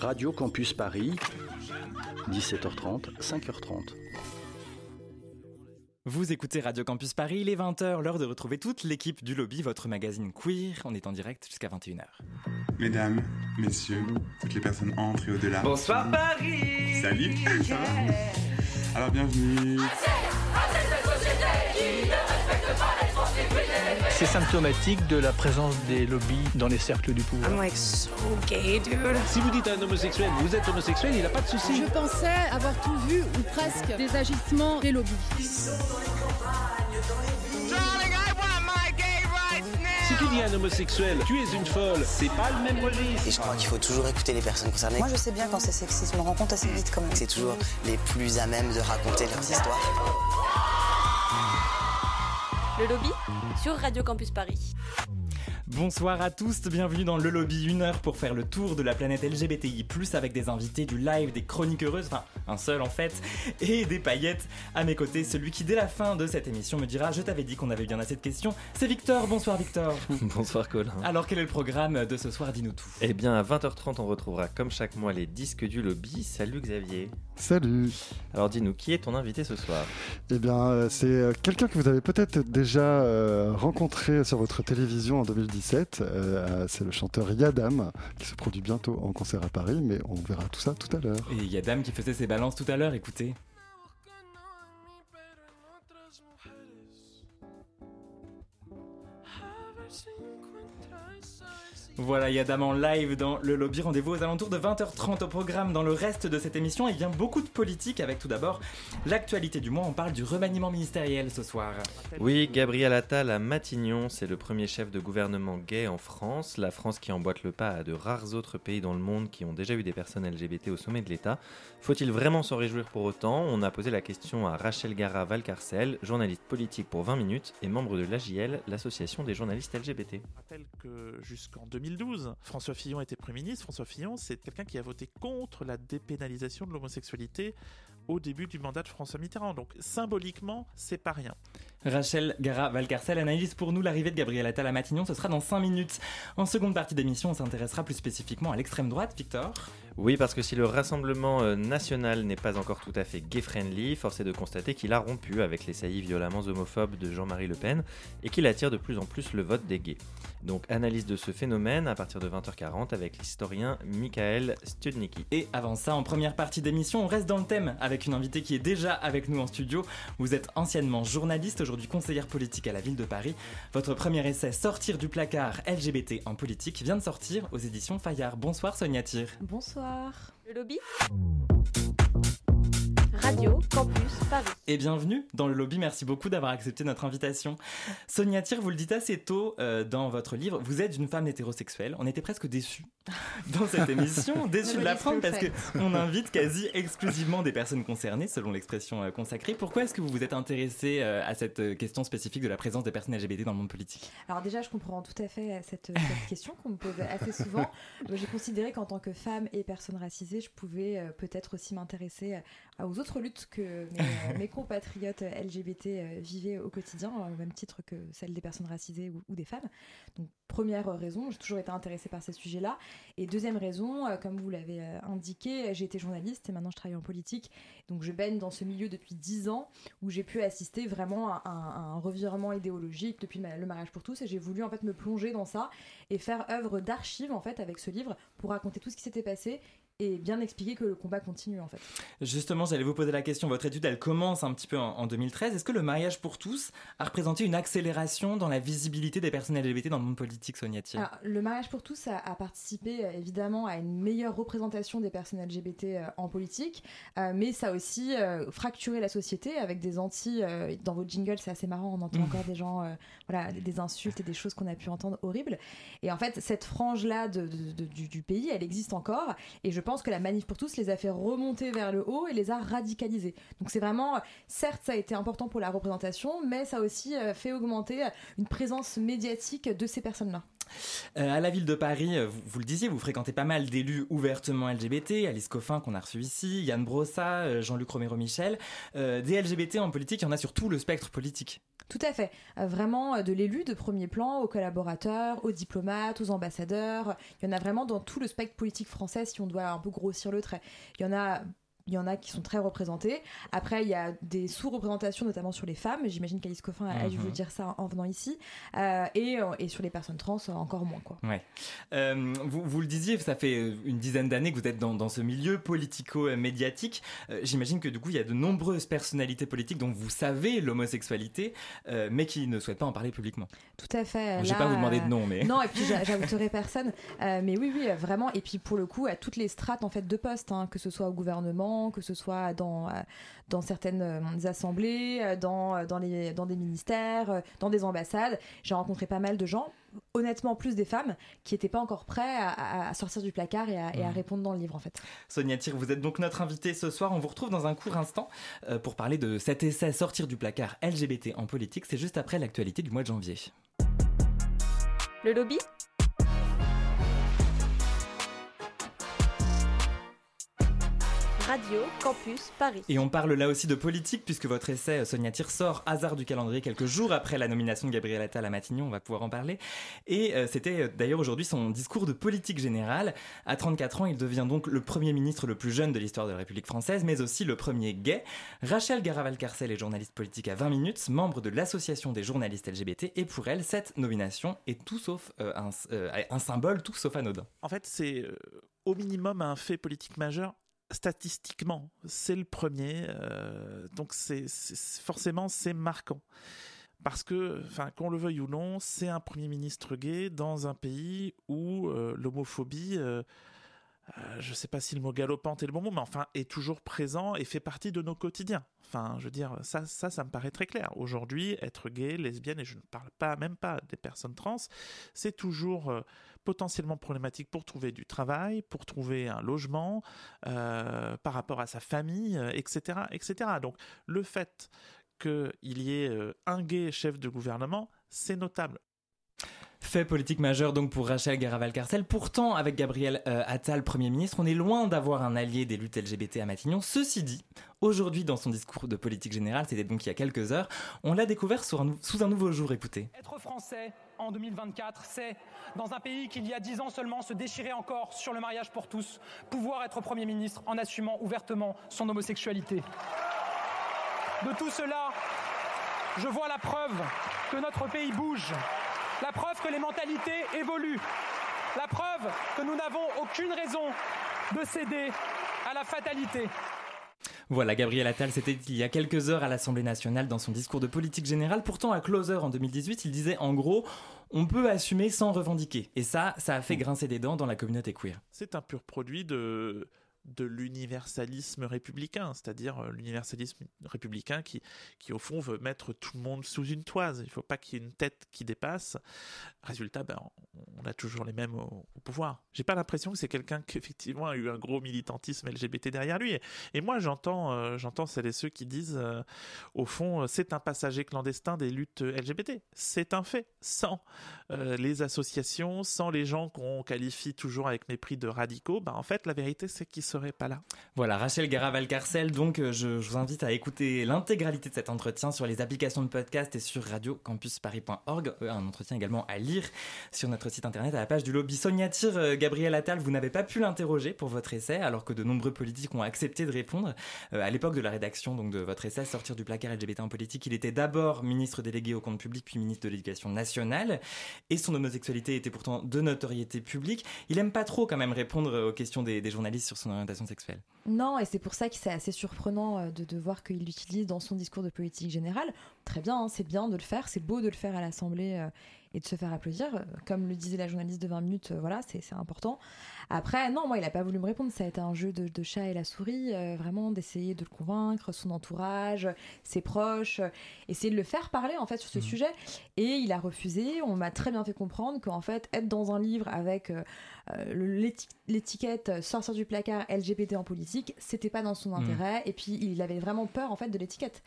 Radio Campus Paris, 17h30, 5h30. Vous écoutez Radio Campus Paris, il est 20h, l'heure de retrouver toute l'équipe du lobby, votre magazine queer. On est en direct jusqu'à 21h. Mesdames, messieurs, toutes les personnes entrent et au-delà. Bonsoir Paris Salut Alors bienvenue C'est symptomatique de la présence des lobbies dans les cercles du pouvoir. I'm like so gay, dude. Si vous dites à un homosexuel, vous êtes homosexuel, il n'a pas de souci. Je pensais avoir tout vu ou presque des agissements des lobbies. Si tu dis à un homosexuel, tu es une folle, c'est pas le même registre. Et je crois qu'il faut toujours écouter les personnes concernées. Moi, je sais bien quand c'est sexiste, je me rends compte assez vite quand même. C'est toujours les plus à même de raconter leurs histoires. Le lobby sur Radio Campus Paris. Bonsoir à tous, bienvenue dans le lobby, une heure pour faire le tour de la planète LGBTI+, avec des invités, du live, des chroniques heureuses, enfin un seul en fait, et des paillettes. À mes côtés, celui qui dès la fin de cette émission me dira « Je t'avais dit qu'on avait bien assez de questions », c'est Victor. Bonsoir Victor. Bonsoir Colin. Alors quel est le programme de ce soir? Dis-nous tout. Eh bien à 20h30 on retrouvera comme chaque mois les disques du lobby. Salut Xavier. Salut. Alors dis-nous, qui est ton invité ce soir? Eh bien euh, c'est euh, quelqu'un que vous avez peut-être déjà euh, rencontré sur votre télévision en 2017. Euh, c'est le chanteur Yadam qui se produit bientôt en concert à Paris, mais on verra tout ça tout à l'heure. Et Yadam qui faisait ses balances tout à l'heure, écoutez. Voilà, Yadam en live dans le lobby. Rendez-vous aux alentours de 20h30 au programme dans le reste de cette émission. Et bien beaucoup de politique avec tout d'abord l'actualité du mois. On parle du remaniement ministériel ce soir. Oui, Gabriel Attal à Matignon, c'est le premier chef de gouvernement gay en France. La France qui emboîte le pas à de rares autres pays dans le monde qui ont déjà eu des personnes LGBT au sommet de l'État. Faut-il vraiment s'en réjouir pour autant? On a posé la question à Rachel Gara Valcarcel, journaliste politique pour 20 minutes et membre de l'AJL, l'association des journalistes LGBT. Je rappelle que jusqu'en 2012, François Fillon était Premier ministre. François Fillon, c'est quelqu'un qui a voté contre la dépénalisation de l'homosexualité au début du mandat de François Mitterrand. Donc symboliquement, c'est pas rien. Rachel Gara Valcarcel analyse pour nous l'arrivée de Gabriel Attal à Matignon. Ce sera dans 5 minutes. En seconde partie d'émission, on s'intéressera plus spécifiquement à l'extrême droite, Victor. Oui, parce que si le Rassemblement national n'est pas encore tout à fait gay-friendly, force est de constater qu'il a rompu avec les saillies violemment homophobes de Jean-Marie Le Pen et qu'il attire de plus en plus le vote des gays. Donc analyse de ce phénomène à partir de 20h40 avec l'historien Michael Studnicki. Et avant ça, en première partie d'émission, on reste dans le thème avec une invitée qui est déjà avec nous en studio. Vous êtes anciennement journaliste, aujourd'hui conseillère politique à la ville de Paris. Votre premier essai Sortir du placard LGBT en politique vient de sortir aux éditions Fayard. Bonsoir Sonia Thir. Bonsoir. Le lobby? Radio Campus Paris. Et bienvenue dans le lobby, merci beaucoup d'avoir accepté notre invitation. Sonia Thir, vous le dites assez tôt euh, dans votre livre, vous êtes une femme hétérosexuelle. On était presque déçus dans cette émission, déçus de l'apprendre parce qu'on invite quasi exclusivement des personnes concernées, selon l'expression euh, consacrée. Pourquoi est-ce que vous vous êtes intéressée euh, à cette question spécifique de la présence des personnes LGBT dans le monde politique? Alors déjà, je comprends tout à fait cette, cette question qu'on me pose assez souvent. J'ai considéré qu'en tant que femme et personne racisée, je pouvais peut-être aussi m'intéresser aux autres luttes que mes, mes compatriotes LGBT vivaient au quotidien, au même titre que celles des personnes racisées ou, ou des femmes. Donc, première raison, j'ai toujours été intéressée par ces sujets-là. Et deuxième raison, comme vous l'avez indiqué, j'ai été journaliste et maintenant je travaille en politique. Donc, je baigne dans ce milieu depuis dix ans où j'ai pu assister vraiment à un, à un revirement idéologique depuis le mariage pour tous. Et j'ai voulu en fait me plonger dans ça et faire œuvre d'archive en fait avec ce livre pour raconter tout ce qui s'était passé et bien expliquer que le combat continue en fait. Justement, j'allais vous poser la question, votre étude elle commence un petit peu en, en 2013, est-ce que le mariage pour tous a représenté une accélération dans la visibilité des personnes LGBT dans le monde politique, Sonia Le mariage pour tous a, a, participé évidemment à une meilleure représentation des personnes LGBT euh, en politique, euh, mais ça a aussi euh, fracturé la société avec des anti... dans vos jingles, c'est assez marrant, on entend mmh. encore des gens, voilà, des insultes et des choses qu'on a pu entendre horribles. Et en fait, cette frange-là de, de, de, du, du pays, elle existe encore, et je pense que la manif pour tous les a fait remonter vers le haut et les a radicalisés. Donc c'est vraiment, certes, ça a été important pour la représentation, mais ça a aussi fait augmenter une présence médiatique de ces personnes-là. Euh, à la ville de Paris, vous, le disiez, vous fréquentez pas mal d'élus ouvertement LGBT, Alice Coffin qu'on a reçu ici, Yann Brossa, Jean-Luc Romero-Michel. Euh, des LGBT en politique, il y en a sur tout le spectre politique. Tout à fait. Euh, vraiment de l'élu de premier plan aux collaborateurs, aux diplomates, aux ambassadeurs. Il y en a vraiment dans tout le spectre politique français si on doit un peu grossir le trait. Il y en a il y en a qui sont très représentés. Après, il y a des sous-représentations, notamment sur les femmes. J'imagine qu'Alice Coffin a dû vous dire ça en venant ici. Euh, et, euh, et sur les personnes trans, euh, encore moins. Quoi. Ouais. Euh, vous, vous le disiez, ça fait une dizaine d'années que vous êtes dans, dans ce milieu politico-médiatique. Euh, J'imagine que du coup, il y a de nombreuses personnalités politiques dont vous savez l'homosexualité, mais qui ne souhaitent pas en parler publiquement. Tout à fait. Je vais Là, pas vous demander de nom, mais- Non, et puis j'a- j'ajouterai personne. Mais oui, oui, vraiment. Et puis pour le coup, à toutes les strates en fait de postes, hein, que ce soit au gouvernement, que ce soit dans, euh, dans certaines euh, assemblées, euh, dans, dans, les, dans des ministères, dans des ambassades, j'ai rencontré pas mal de gens, honnêtement plus des femmes, qui n'étaient pas encore prêts à, sortir du placard et à, et à Mhm. répondre dans le livre en fait. Sonia Thir, vous êtes donc notre invitée ce soir. On vous retrouve dans un court instant pour parler de cet essai Sortir du placard LGBT en politique. C'est juste après l'actualité du mois de janvier. Le lobby? Radio Campus Paris. Et on parle là aussi de politique, puisque votre essai, euh, Sonia Thir, sort hasard du calendrier quelques jours après la nomination de Gabriel Attal à Matignon, on va pouvoir en parler. Et euh, c'était euh, d'ailleurs aujourd'hui son discours de politique générale. À 34 ans, il devient donc le premier ministre le plus jeune de l'histoire de la République française, mais aussi le premier gay. Rachel Garaval-Carcel est journaliste politique à 20 minutes, membre de l'Association des journalistes LGBT, et pour elle, cette nomination est tout sauf euh, un, euh, un symbole, tout sauf anodin. En fait, c'est euh, au minimum un fait politique majeur. Statistiquement, c'est le premier, euh, donc c'est forcément c'est marquant. Parce que, qu'on le veuille ou non, c'est un premier ministre gay dans un pays où euh, l'homophobie, euh, euh, je ne sais pas si le mot galopante est le bon mot, mais enfin, est toujours présent et fait partie de nos quotidiens. Enfin, je veux dire, ça, ça, ça me paraît très clair. Aujourd'hui, être gay, lesbienne, et je ne parle pas, même pas des personnes trans, c'est toujours euh, potentiellement problématique pour trouver du travail, pour trouver un logement, euh, par rapport à sa famille, etc., etc. Donc, le fait qu'il y ait un gay chef de gouvernement, c'est notable. Fait politique majeur donc pour Rachel Garaval-Carcel. Pourtant, avec Gabriel euh, Attal, Premier ministre, on est loin d'avoir un allié des luttes LGBT à Matignon. Ceci dit, aujourd'hui, dans son discours de politique générale, c'était donc il y a quelques heures, on l'a découvert sous un, nou- sous un nouveau jour. Écoutez. Être français en 2024, c'est, dans un pays qui il y a dix ans seulement se déchirait encore sur le mariage pour tous, pouvoir être Premier ministre en assumant ouvertement son homosexualité. De tout cela, je vois la preuve que notre pays bouge, la preuve que les mentalités évoluent, la preuve que nous n'avons aucune raison de céder à la fatalité. Voilà, Gabriel Attal, c'était il y a quelques heures à l'Assemblée nationale dans son discours de politique générale. Pourtant, à Closer en 2018, il disait en gros, on peut assumer sans revendiquer. Et ça, ça a fait grincer des dents dans la communauté queer. C'est un pur produit de de l'universalisme républicain, c'est-à-dire euh, l'universalisme républicain qui, qui, au fond, veut mettre tout le monde sous une toise. Il ne faut pas qu'il y ait une tête qui dépasse. Résultat, ben, on a toujours les mêmes au, au pouvoir. J'ai pas l'impression que c'est quelqu'un qui, effectivement, a eu un gros militantisme LGBT derrière lui. Et, moi, j'entends euh, j'entends celles et ceux qui disent, euh, au fond, c'est un passager clandestin des luttes LGBT. C'est un fait. Sans les associations, sans les gens qu'on qualifie toujours avec mépris de radicaux, ben, en fait, la vérité, c'est qu'ils Voilà, Rachel Garaval-Carcel, donc euh, je, vous invite à écouter l'intégralité de cet entretien sur les applications de podcast et sur radiocampusparis.org, euh, un entretien également à lire sur notre site internet à la page du lobby. Sonia Thir, euh, Gabriel Attal, vous n'avez pas pu l'interroger pour votre essai, alors que de nombreux politiques ont accepté de répondre. À l'époque de la rédaction donc, de votre essai, Sortir du placard LGBT en politique, il était d'abord ministre délégué au compte public, puis ministre de l'éducation nationale, et son homosexualité était pourtant de notoriété publique. Il aime pas trop quand même répondre aux questions des, des journalistes sur son Non, et c'est pour ça que c'est assez surprenant euh, de, de voir qu'il l'utilise dans son discours de politique générale. Très bien, hein, c'est bien de le faire, c'est beau de le faire à l'Assemblée euh, et de se faire applaudir. Comme le disait la journaliste de 20 minutes, euh, voilà, c'est important. Après, non, moi, il n'a pas voulu me répondre. Ça a été un jeu de, de chat et la souris, euh, vraiment d'essayer de le convaincre, son entourage, ses proches, euh, essayer de le faire parler en fait sur ce mmh. sujet. Et il a refusé. On m'a très bien fait comprendre qu'en fait, être dans un livre avec euh, l'étiquette sortir du placard LGBT en politique, c'était pas dans son intérêt. Mmh. Et puis, il avait vraiment peur en fait de l'étiquette.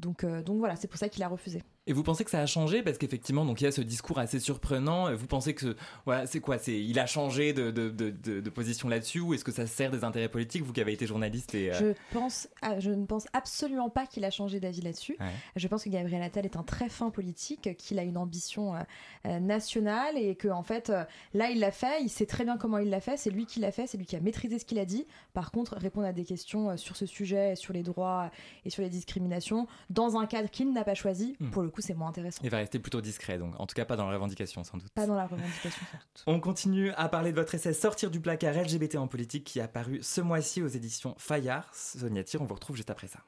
Donc, euh, donc voilà, c'est pour ça qu'il a refusé. Et vous pensez que ça a changé? Parce qu'effectivement, donc il y a ce discours assez surprenant. Vous pensez que voilà, c'est quoi? C'est il a changé de, de, de, de position là-dessus? Ou est-ce que ça sert des intérêts politiques Vous qui avez été journaliste et euh, je pense, je ne pense absolument pas qu'il a changé d'avis là-dessus. Je pense que Gabriel Attal est un très fin politique, qu'il a une ambition euh, nationale et que en fait là il l'a fait. Il sait très bien comment il l'a fait. C'est lui qui l'a fait. C'est lui qui a maîtrisé ce qu'il a dit. Par contre, répondre à des questions sur ce sujet, sur les droits et sur les discriminations dans un cadre qu'il n'a pas choisi, hmm. pour le coup, c'est moins intéressant. Il va rester plutôt discret, donc en tout cas pas dans la revendication sans doute. Pas dans la revendication sans doute. On continue à parler de votre essai Sortir du placard LGBT en politique qui a paru ce mois-ci aux éditions Fayard. Sonia on vous retrouve juste après ça.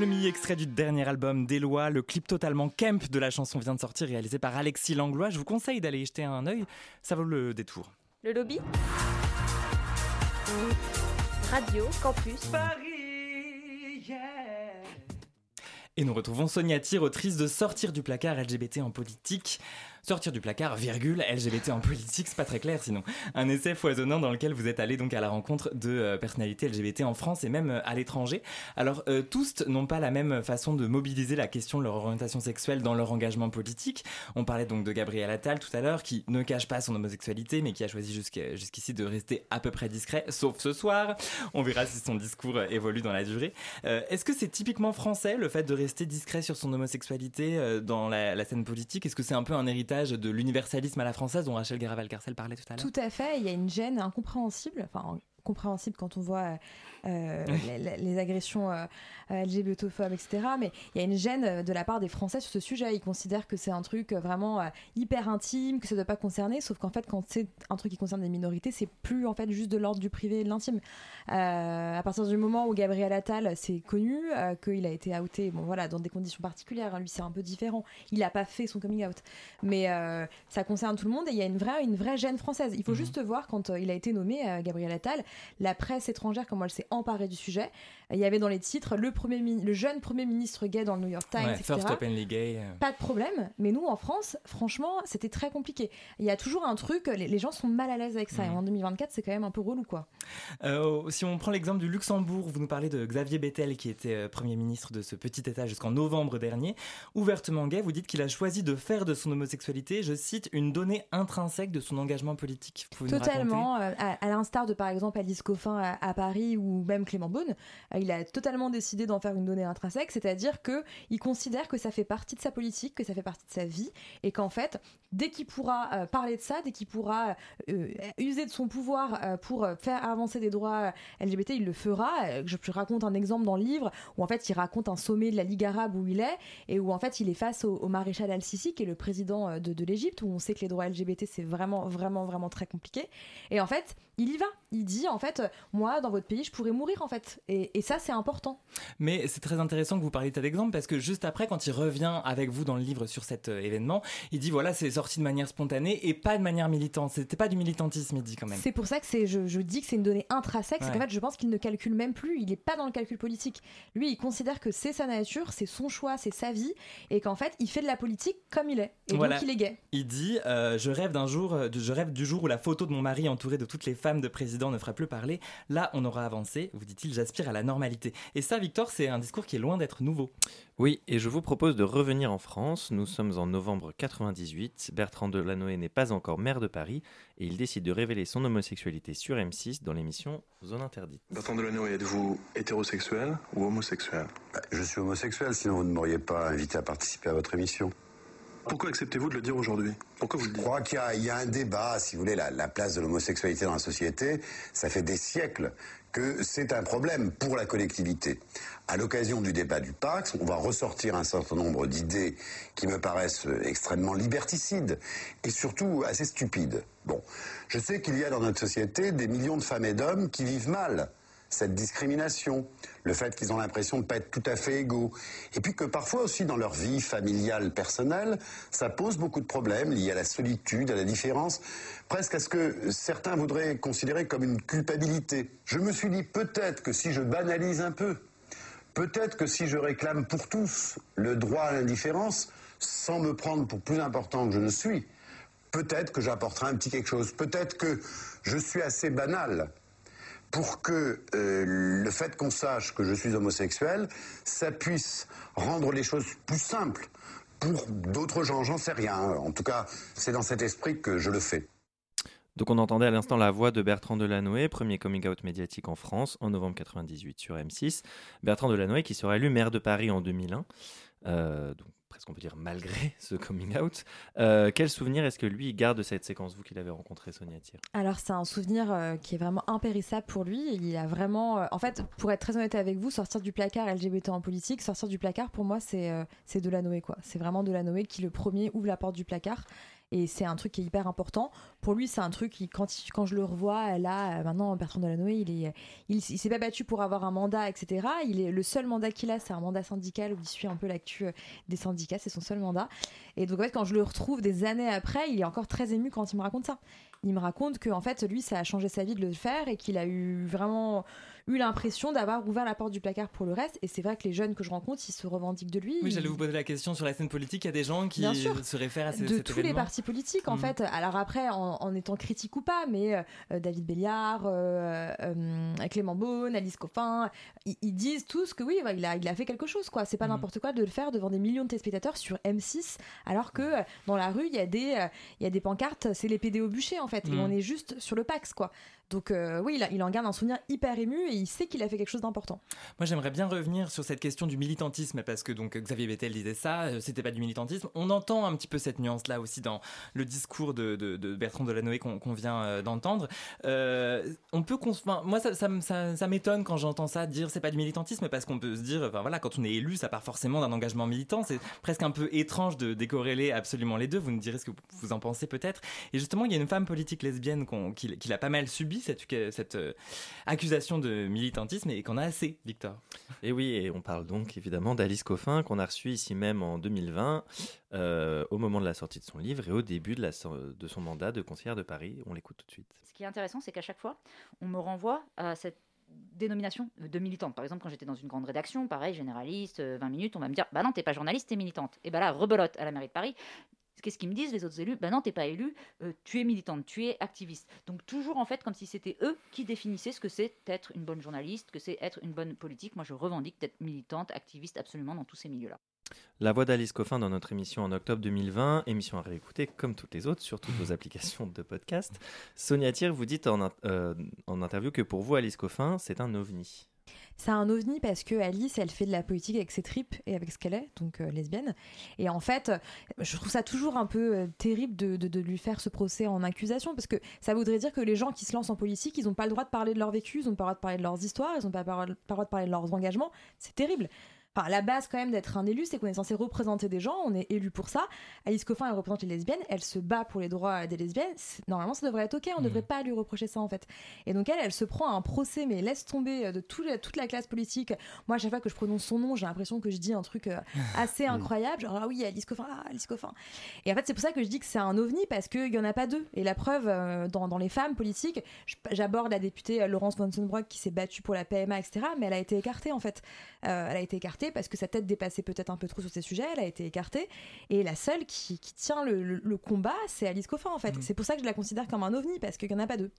Call extrait du dernier album d'Eloi. Le clip totalement camp de la chanson vient de sortir, réalisé par Alexis Langlois. Je vous conseille d'aller y jeter un œil, ça vaut le détour. Le lobby Radio Campus Paris, Et nous retrouvons Sonia Thir, autrice de Sortir du placard LGBT en politique. Sortir du placard, virgule, LGBT en politique, c'est pas très clair sinon. Un essai foisonnant dans lequel vous êtes allé donc à la rencontre de euh, personnalités LGBT en France et même euh, à l'étranger. Alors, euh, tous n'ont pas la même façon de mobiliser la question de leur orientation sexuelle dans leur engagement politique. On parlait donc de Gabriel Attal tout à l'heure, qui ne cache pas son homosexualité, mais qui a choisi jusqu'ici de rester à peu près discret, sauf ce soir. On verra si son discours évolue dans la durée. Est-ce que c'est typiquement français le fait de rester discret sur son homosexualité dans la, la scène politique? Est-ce que c'est un peu un héritage de l'universalisme à la française dont Rachel Garaval-Carcel parlait tout à l'heure. Tout à fait, il y a une gêne incompréhensible, enfin compréhensible quand on voit euh, les, les, agressions euh, LGBTophobes, etc. Mais il y a une gêne de la part des Français sur ce sujet. Ils considèrent que c'est un truc vraiment hyper intime, que ça ne doit pas concerner. Sauf qu'en fait, quand c'est un truc qui concerne des minorités, c'est plus en fait juste de l'ordre du privé et de l'intime. à partir du moment où Gabriel Attal, c'est connu qu'il a été outé, bon voilà, dans des conditions particulières. Hein, lui, c'est un peu différent. Il n'a pas fait son coming out, mais ça concerne tout le monde et il y a une vraie, une vraie gêne française. Il faut mhm. juste voir quand il a été nommé Gabriel Attal, la presse étrangère, comment elle s'est emparée du sujet. Il y avait dans les titres le, premier le jeune premier ministre gay dans le New York Times, etc. First openly gay. Euh. Pas de problème, mais nous en France, franchement, c'était très compliqué. Il y a toujours un truc, les, gens sont mal à l'aise avec ça. Et mm. en 2024, c'est quand même un peu relou, quoi. Euh, si on prend l'exemple du Luxembourg, vous nous parlez de Xavier Bettel, qui était euh, premier ministre de ce petit État jusqu'en novembre dernier. Ouvertement gay, vous dites qu'il a choisi de faire de son homosexualité, je cite, une donnée intrinsèque de son engagement politique. Totalement, à, l'instar de par exemple Alice Coffin à, Paris ou même Clément Beaune, il a totalement décidé d'en faire une donnée intrinsèque, c'est-à-dire que il considère que ça fait partie de sa politique, que ça fait partie de sa vie, et qu'en fait, dès qu'il pourra euh, parler de ça, dès qu'il pourra euh, user de son pouvoir euh, pour faire avancer des droits LGBT, il le fera. Je, raconte un exemple dans le livre où en fait il raconte un sommet de la Ligue arabe où il est et où en fait il est face au, maréchal al-Sisi qui est le président de, de l'Égypte où on sait que les droits LGBT c'est vraiment vraiment vraiment très compliqué. Et en fait il y va. Il dit en fait, moi dans votre pays, je pourrais mourir en fait. Et, ça, c'est important. Mais c'est très intéressant que vous parliez de cet exemple parce que juste après, quand il revient avec vous dans le livre sur cet euh, événement, il dit voilà, c'est sorti de manière spontanée et pas de manière militante. C'était pas du militantisme, il dit quand même. C'est pour ça que c'est, je, dis que c'est une donnée intrinsèque. C'est qu'en fait, je pense qu'il ne calcule même plus. Il n'est pas dans le calcul politique. Lui, il considère que c'est sa nature, c'est son choix, c'est sa vie et qu'en fait, il fait de la politique comme il est. Et donc, il est gay. Il dit euh, je rêve d'un jour, euh, je rêve du jour où la photo de mon mari entouré de toutes les femmes de président ne fera plus parler. Là, on aura avancé, vous dit-il, j'aspire à la normalité. Et ça, Victor, c'est un discours qui est loin d'être nouveau. Oui, et je vous propose de revenir en France. Nous sommes en novembre 98. Bertrand Delanoë n'est pas encore maire de Paris et il décide de révéler son homosexualité sur M6 dans l'émission Zone Interdite. Bertrand Delanoë, êtes-vous hétérosexuel ou homosexuel? Bah, Je suis homosexuel, sinon vous ne m'auriez pas invité à participer à votre émission. Pourquoi acceptez-vous de le dire aujourd'hui? Je crois qu'il y, a un débat, si vous voulez, la, place de l'homosexualité dans la société. Ça fait des siècles que c'est un problème pour la collectivité. À l'occasion du débat du Pax, on va ressortir un certain nombre d'idées qui me paraissent extrêmement liberticides et surtout assez stupides. Bon, je sais qu'il y a dans notre société des millions de femmes et d'hommes qui vivent mal cette discrimination, le fait qu'ils ont l'impression de ne pas être tout à fait égaux, et puis que parfois aussi dans leur vie familiale, personnelle, ça pose beaucoup de problèmes liés à la solitude, à la différence, presque à ce que certains voudraient considérer comme une culpabilité. Je me suis dit peut-être que si je banalise un peu, peut-être que si je réclame pour tous le droit à l'indifférence, sans me prendre pour plus important que je ne suis, peut-être que j'apporterai un petit quelque chose, peut-être que je suis assez banal pour que euh, le fait qu'on sache que je suis homosexuel, ça puisse rendre les choses plus simples pour d'autres gens, j'en sais rien. En tout cas, c'est dans cet esprit que je le fais. Donc on entendait à l'instant la voix de Bertrand Delanoë, premier coming out médiatique en France en novembre 98 sur M6. Bertrand Delanoë qui sera élu maire de Paris en 2001. Euh, donc presque on peut dire malgré ce coming out. Euh, quel souvenir est-ce que lui garde de cette séquence, vous qui l'avez rencontré, Sonia Thir Alors c'est un souvenir euh, qui est vraiment impérissable pour lui. Il a vraiment, en fait, pour être très honnête avec vous, sortir du placard LGBT en politique, sortir du placard pour moi c'est c'est de la Noé quoi. C'est vraiment de la Noé qui le premier ouvre la porte du placard et c'est un truc qui est hyper important. Pour lui, c'est un truc qui, quand, quand je le revois, là, maintenant, Bertrand Delanoë, il est, il, s'est pas battu pour avoir un mandat, etc. Il est, le seul mandat qu'il a, c'est un mandat syndical où il suit un peu l'actu euh, des syndicats, c'est son seul mandat. Et donc, en fait, quand je le retrouve des années après, il est encore très ému quand il me raconte ça. Il me raconte que, en fait, lui, ça a changé sa vie de le faire et qu'il a eu vraiment eu l'impression d'avoir ouvert la porte du placard pour le reste. Et c'est vrai que les jeunes que je rencontre, ils se revendiquent de lui. Oui, j'allais vous poser la question sur la scène politique. Il y a des gens qui se réfèrent à ces, De tous les partis politiques, en mm. fait. Alors après, en, étant critique ou pas, mais euh, David Béliard, euh, euh, Clément Beaune, Alice Coffin, ils, disent tous que oui, il a, il a fait quelque chose, quoi. C'est pas mm. n'importe quoi de le faire devant des millions de téléspectateurs sur M6, alors que dans la rue, il y a des, il y a des pancartes, c'est les PD au bûcher, en fait. Et Mm. on est juste sur le Pax, quoi. Donc euh, oui, il, a- en garde un souvenir hyper ému et il sait qu'il a fait quelque chose d'important. Moi, j'aimerais bien revenir sur cette question du militantisme parce que donc Xavier Bettel disait ça, euh, c'était pas du militantisme. On entend un petit peu cette nuance-là aussi dans le discours de, de- Bertrand Delanoë qu'on vient euh, d'entendre. On peut, moi, ça, m'étonne quand j'entends ça dire c'est pas du militantisme parce qu'on peut se dire, voilà, quand on est élu, ça part forcément d'un engagement militant. C'est presque un peu étrange de décorréler absolument les deux. Vous nous direz ce que vous en pensez peut-être. Et justement, il y a une femme politique lesbienne qu'on- qui, qui l'a pas mal subi cette, cette euh, accusation de militantisme et qu'on a assez, Victor. Et oui, et on parle donc évidemment d'Alice Coffin qu'on a reçue ici même en 2020, euh, au moment de la sortie de son livre et au début de, la, de son mandat de conseillère de Paris. On l'écoute tout de suite. Ce qui est intéressant, c'est qu'à chaque fois, on me renvoie à cette dénomination de militante. Par exemple, quand j'étais dans une grande rédaction, pareil, généraliste, euh, 20 minutes, on va me dire Bah non, t'es pas journaliste, t'es militante. Et bah là, rebelote à la mairie de Paris. Qu'est-ce qu'ils me disent les autres élus? Bah non, t'es pas élu, euh, tu es militante, tu es activiste. Donc toujours en fait comme si c'était eux qui définissaient ce que c'est être une bonne journaliste, que c'est être une bonne politique. Moi, je revendique d'être militante, activiste absolument dans tous ces milieux-là. La voix d'Alice Coffin dans notre émission en octobre 2020, émission à réécouter comme toutes les autres sur toutes vos applications de podcast. Sonia Thir, vous dites en, euh, en interview que pour vous, Alice Coffin, c'est un ovni. C'est un ovni parce que Alice, elle fait de la politique avec ses tripes et avec ce qu'elle est, donc euh, lesbienne. Et en fait, euh, je trouve ça toujours un peu euh, terrible de, de- lui faire ce procès en accusation parce que ça voudrait dire que les gens qui se lancent en politique, ils n'ont pas le droit de parler de leur vécu, ils n'ont pas le droit de parler de leurs histoires, ils n'ont pas le droit de parler de leurs engagements. C'est terrible. Enfin, la base quand même d'être un élu, c'est qu'on est censé représenter des gens, on est élu pour ça. Alice Coffin, elle représente les lesbiennes, elle se bat pour les droits des lesbiennes. Normalement, ça devrait être ok, on ne devrait pas lui reprocher ça en fait. Et donc elle, elle se prend un procès, mais laisse tomber euh, de tout la- toute la classe politique. Moi, à chaque fois que je prononce son nom, j'ai l'impression que je dis un truc euh, assez incroyable, genre ah oui, Alice Coffin, ah, Alice Coffin. Et en fait, c'est pour ça que je dis que c'est un ovni parce qu'il y en a pas deux. Et la preuve, euh, dans, dans les femmes politiques, j'aborde la députée Laurence von Sonbrock qui s'est battue pour la PMA, etc. Mais elle a été écartée en fait. Euh, elle a été écartée parce que sa tête dépassait peut-être un peu trop sur ces sujets. Elle a été écartée. Et la seule qui, qui tient le, le- le combat, c'est Alice Coffin en fait. C'est pour ça que je la considère comme un ovni parce qu'il y en a pas deux.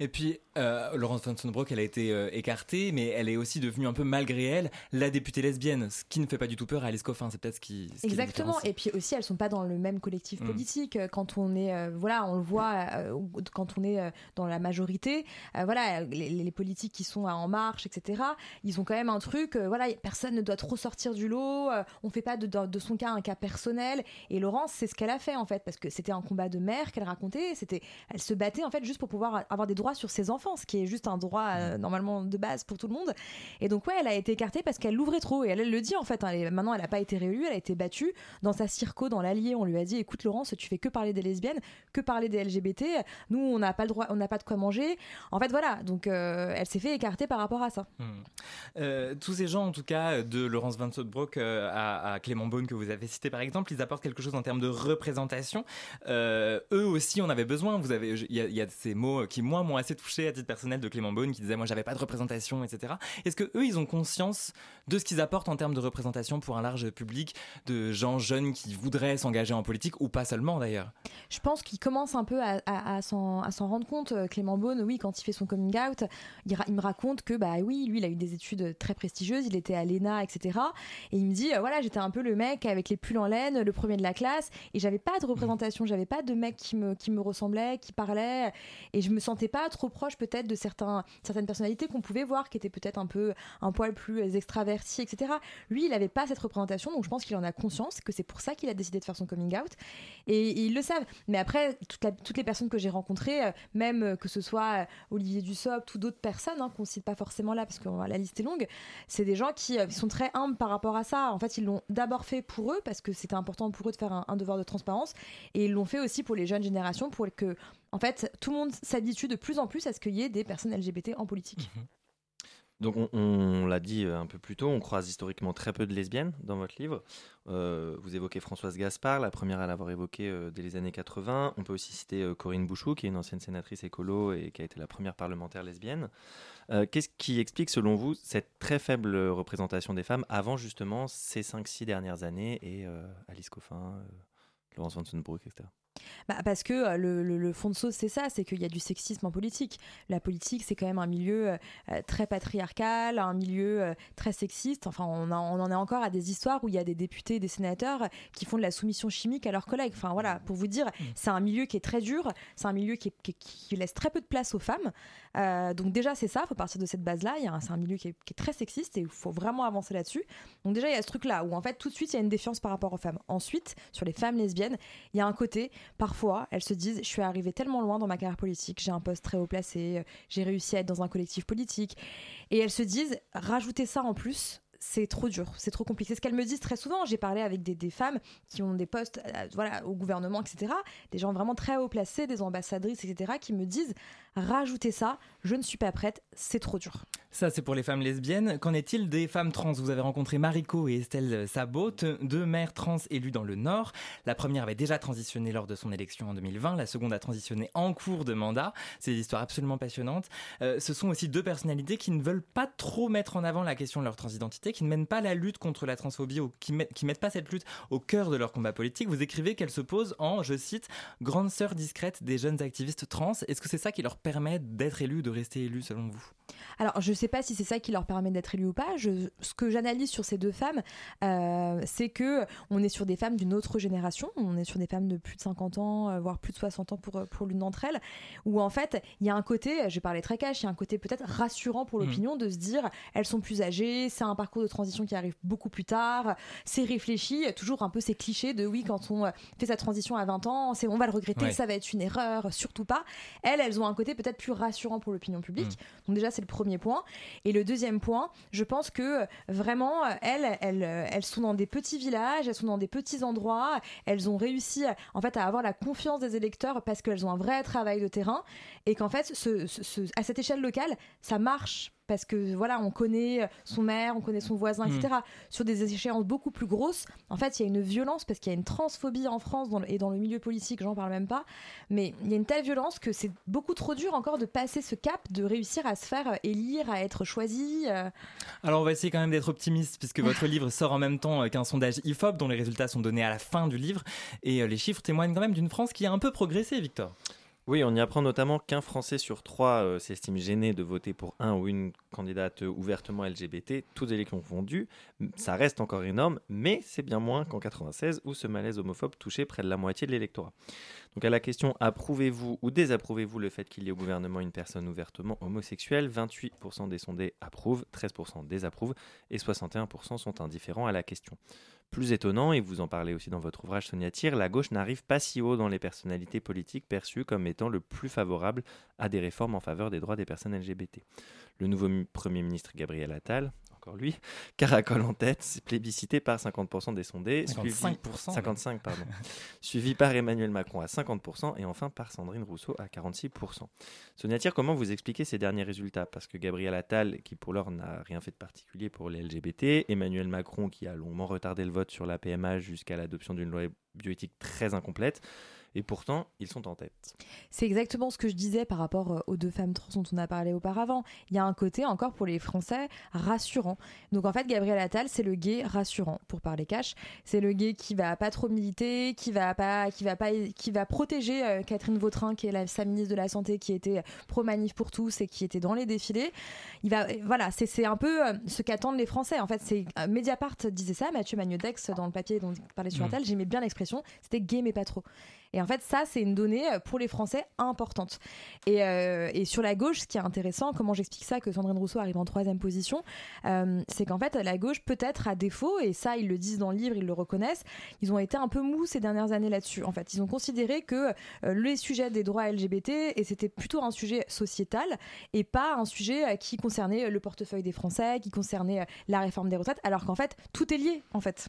Et puis, euh, Laurence von Sonbrock, elle a été euh, écartée, mais elle est aussi devenue un peu, malgré elle, la députée lesbienne, ce qui ne fait pas du tout peur à Alice Coffin. C'est peut-être ce qui. ce Exactement. Et puis aussi, elles sont pas dans le même collectif Mm. politique. Euh, Quand on est, euh, voilà, on le voit, quand on est dans la majorité, voilà, les, les politiques qui sont à En Marche, etc. Ils ont quand même un truc, voilà, personne ne doit trop sortir du lot. on fait pas de, de- de son cas un cas personnel. Et Laurence, c'est ce qu'elle a fait en fait, parce que c'était un combat de mère qu'elle racontait. C'était, elle se battait en fait juste pour pouvoir avoir des droits sur ses enfants, ce qui est juste un droit euh, normalement de base pour tout le monde. Et donc ouais, elle a été écartée parce qu'elle l'ouvrait trop. Et elle, elle le dit en fait. hein, elle maintenant, elle n'a pas été réélue, elle a été battue dans sa circo, dans l'Allier. On lui a dit, écoute Laurence, tu fais que parler des lesbiennes, que parler des LGBT. Nous, on n'a pas le droit, on n'a pas de quoi manger. En fait, voilà. Donc euh, elle s'est fait écarter par rapport à ça. Hmm. Euh, tous ces gens, en tout cas, de Laurence Van Sotbroek à, à Clément Beaune que vous avez cité par exemple, ils apportent quelque chose en termes de représentation. Eux aussi, on avait besoin. Vous avez, il y, y a ces mots qui moi m'ont assez touché à titre personnel de Clément Beaune qui disait moi j'avais pas de représentation, etc. Est-ce que eux ils ont conscience de ce qu'ils apportent en termes de représentation pour un large public de gens jeunes qui voudraient s'engager en politique ou pas seulement d'ailleurs? Je pense qu'il commence un peu à, s'en rendre compte. Euh, Clément Beaune, oui, quand il fait son coming out, il me raconte que, bah oui, lui, il a eu des études très prestigieuses, il était à l'ENA, etc. Et il me dit, euh, voilà, j'étais un peu le mec avec les pulls en laine, le premier de la classe, et j'avais pas de représentation, j'avais pas de mec qui me, qui me ressemblait, qui parlait, et je me sentais pas trop proche peut-être de certains, certaines personnalités qu'on pouvait voir, qui étaient peut-être un peu un poil plus extravertis, etc. Lui, il avait pas cette représentation, donc je pense qu'il en a conscience, que c'est pour ça qu'il a décidé de faire son coming out, et, ils le savent. Mais après, toutes les personnes que j'ai rencontrées, euh, même euh, que ce soit euh, Olivier Dussopt ou d'autres personnes hein, qu'on cite pas forcément là parce que la liste est longue, c'est des gens qui sont très humbles par rapport à ça. En fait, ils l'ont d'abord fait pour eux parce que c'était important pour eux de faire un, un devoir de transparence et ils l'ont fait aussi pour les jeunes générations pour que, en fait, tout le monde s'habitue de plus en plus à ce qu'il y ait des personnes LGBT en politique. Donc on, l'a dit euh, un peu plus tôt, on croise historiquement très peu de lesbiennes dans votre livre. Euh, vous évoquez Françoise Gaspard, la première à l'avoir évoqué euh, dès les années 80. On peut aussi citer Corinne Bouchou, qui est une ancienne sénatrice écolo et qui a été la première parlementaire lesbienne. Qu'est-ce qui explique selon vous cette très faible représentation des femmes avant justement ces 5-6 dernières années et Alice Coffin, Laurence von Sonbroek, etc. bah parce que euh, le, le, le, fond de sauce, c'est ça, c'est qu'il y a du sexisme en politique. La politique, c'est quand même un milieu euh, très patriarcal, un milieu euh, très sexiste. Enfin, on, a, on, en est encore à des histoires où il y a des députés des sénateurs qui font de la soumission chimique à leurs collègues. Enfin, voilà, pour vous dire, mmh. c'est un milieu qui est très dur, c'est un milieu qui, est, qui, qui, laisse très peu de place aux femmes. donc déjà, c'est ça, il faut partir de cette base-là. C'est un milieu qui est, qui est, très sexiste et il faut vraiment avancer là-dessus. Donc déjà, il y a ce truc-là où en fait, tout de suite, il y a une défiance par rapport aux femmes. Ensuite, sur les femmes lesbiennes, il y a un côté, parfois, elles se disent je suis arrivée tellement loin dans ma carrière politique, j'ai un poste très haut placé, j'ai réussi à être dans un collectif politique. Et elles se disent rajouter ça en plus, c'est trop dur, c'est trop compliqué. C'est ce qu'elles me disent très souvent. J'ai parlé avec des, femmes qui ont des postes euh, voilà, au gouvernement, etc. Des gens vraiment très haut placés, des ambassadrices, etc. qui me disent rajoutez ça, je ne suis pas prête, c'est trop dur. Ça, c'est pour les femmes lesbiennes. Qu'en est-il des femmes trans? Vous avez rencontré Mariko et Estelle Sabot, deux mères trans élues dans le Nord. La première avait déjà transitionné lors de son élection en 2020, la seconde a transitionné en cours de mandat. C'est des histoires absolument passionnantes. Euh, ce sont aussi deux personnalités qui ne veulent pas trop mettre en avant la question de leur transidentité, qui ne mènent pas la lutte contre la transphobie, ou qui, met, qui mettent pas cette lutte au cœur de leur combat politique. Vous écrivez qu'elles se posent en, je cite, grande sœur discrète des jeunes activistes trans. Est-ce que c'est ça qui leur permet d'être élues, de rester élues selon vous? Alors, je ne sais pas si c'est ça qui leur permet d'être élues ou pas. Je, ce que j'analyse sur ces deux femmes, euh, c'est que on est sur des femmes d'une autre génération. On est sur des femmes de plus de 50 ans, euh, voire plus de 60 ans pour, pour l'une d'entre elles, où en fait, il y a un côté, je vais parler très cash, il y a un côté peut-être rassurant pour l'opinion mmh. de se dire, elles sont plus âgées, c'est un parcours de transition qui arrive beaucoup plus tard, c'est réfléchi, toujours un peu ces clichés de oui, quand on fait sa transition à 20 ans, c'est on va le regretter, ouais. ça va être une erreur, surtout pas. Elles, elles ont un côté peut-être plus rassurant pour l'opinion publique. Mmh. Donc déjà, c'est le premier point. Et le deuxième point, je pense que vraiment, elles, elles, elles sont dans des petits villages, elles sont dans des petits endroits, elles ont réussi en fait à avoir la confiance des électeurs parce qu'elles ont un vrai travail de terrain et qu'en fait, ce, ce, ce, à cette échelle locale, ça marche parce que voilà, on connaît son maire, on connaît son voisin, etc. Mmh. Sur des échéances beaucoup plus grosses, en fait, il y a une violence parce qu'il y a une transphobie en France dans le, et dans le milieu politique, j'en parle même pas. Mais il y a une telle violence que c'est beaucoup trop dur encore de passer ce cap, de réussir à se faire élire, à être choisi. Euh... Alors on va essayer quand même d'être optimiste puisque votre livre sort en même temps qu'un sondage IFOP dont les résultats sont donnés à la fin du livre et euh, les chiffres témoignent quand même d'une France qui a un peu progressé, Victor. Oui, on y apprend notamment qu'un Français sur trois euh, s'estime gêné de voter pour un ou une candidate ouvertement LGBT, toutes élections confondues. Ça reste encore énorme, mais c'est bien moins qu'en 96 où ce malaise homophobe touchait près de la moitié de l'électorat. Donc à la question approuvez-vous ou désapprouvez-vous le fait qu'il y ait au gouvernement une personne ouvertement homosexuelle? 28% des sondés approuvent, 13% désapprouvent et 61% sont indifférents à la question. Plus étonnant, et vous en parlez aussi dans votre ouvrage Sonia Tire, la gauche n'arrive pas si haut dans les personnalités politiques perçues comme étant le plus favorable à des réformes en faveur des droits des personnes LGBT. Le nouveau Premier ministre Gabriel Attal, encore lui, caracole en tête, plébiscité par 50% des sondés, 55%, suivi, 55 pardon, suivi par Emmanuel Macron à 50% et enfin par Sandrine Rousseau à 46%. Sonia Tire, comment vous expliquez ces derniers résultats? Parce que Gabriel Attal, qui pour l'heure n'a rien fait de particulier pour les LGBT, Emmanuel Macron, qui a longuement retardé le vote sur la PMA jusqu'à l'adoption d'une loi bioéthique très incomplète, et pourtant ils sont en tête. C'est exactement ce que je disais par rapport aux deux femmes trans dont on a parlé auparavant. Il y a un côté encore pour les Français rassurant. Donc en fait Gabriel Attal c'est le gay rassurant pour parler cash. C'est le gay qui va pas trop militer, qui va pas, qui va pas, qui va protéger euh, Catherine Vautrin qui est la, sa ministre de la santé qui était pro manif pour tous et qui était dans les défilés. Il va, voilà, c'est un peu euh, ce qu'attendent les Français. En fait c'est euh, Mediapart disait ça, Mathieu Magnodex dans le papier dont il parlait sur Attal, mmh. j'aimais bien l'expression, c'était gay mais pas trop. Et en fait, ça, c'est une donnée pour les Français importante. Et, euh, et, sur la gauche, ce qui est intéressant, comment j'explique ça, que Sandrine Rousseau arrive en troisième position, euh, c'est qu'en fait, la gauche, peut-être à défaut, et ça, ils le disent dans le livre, ils le reconnaissent, ils ont été un peu mous ces dernières années là-dessus. En fait, ils ont considéré que euh, les sujets des droits LGBT, et c'était plutôt un sujet sociétal, et pas un sujet qui concernait le portefeuille des Français, qui concernait la réforme des retraites, alors qu'en fait, tout est lié, en fait.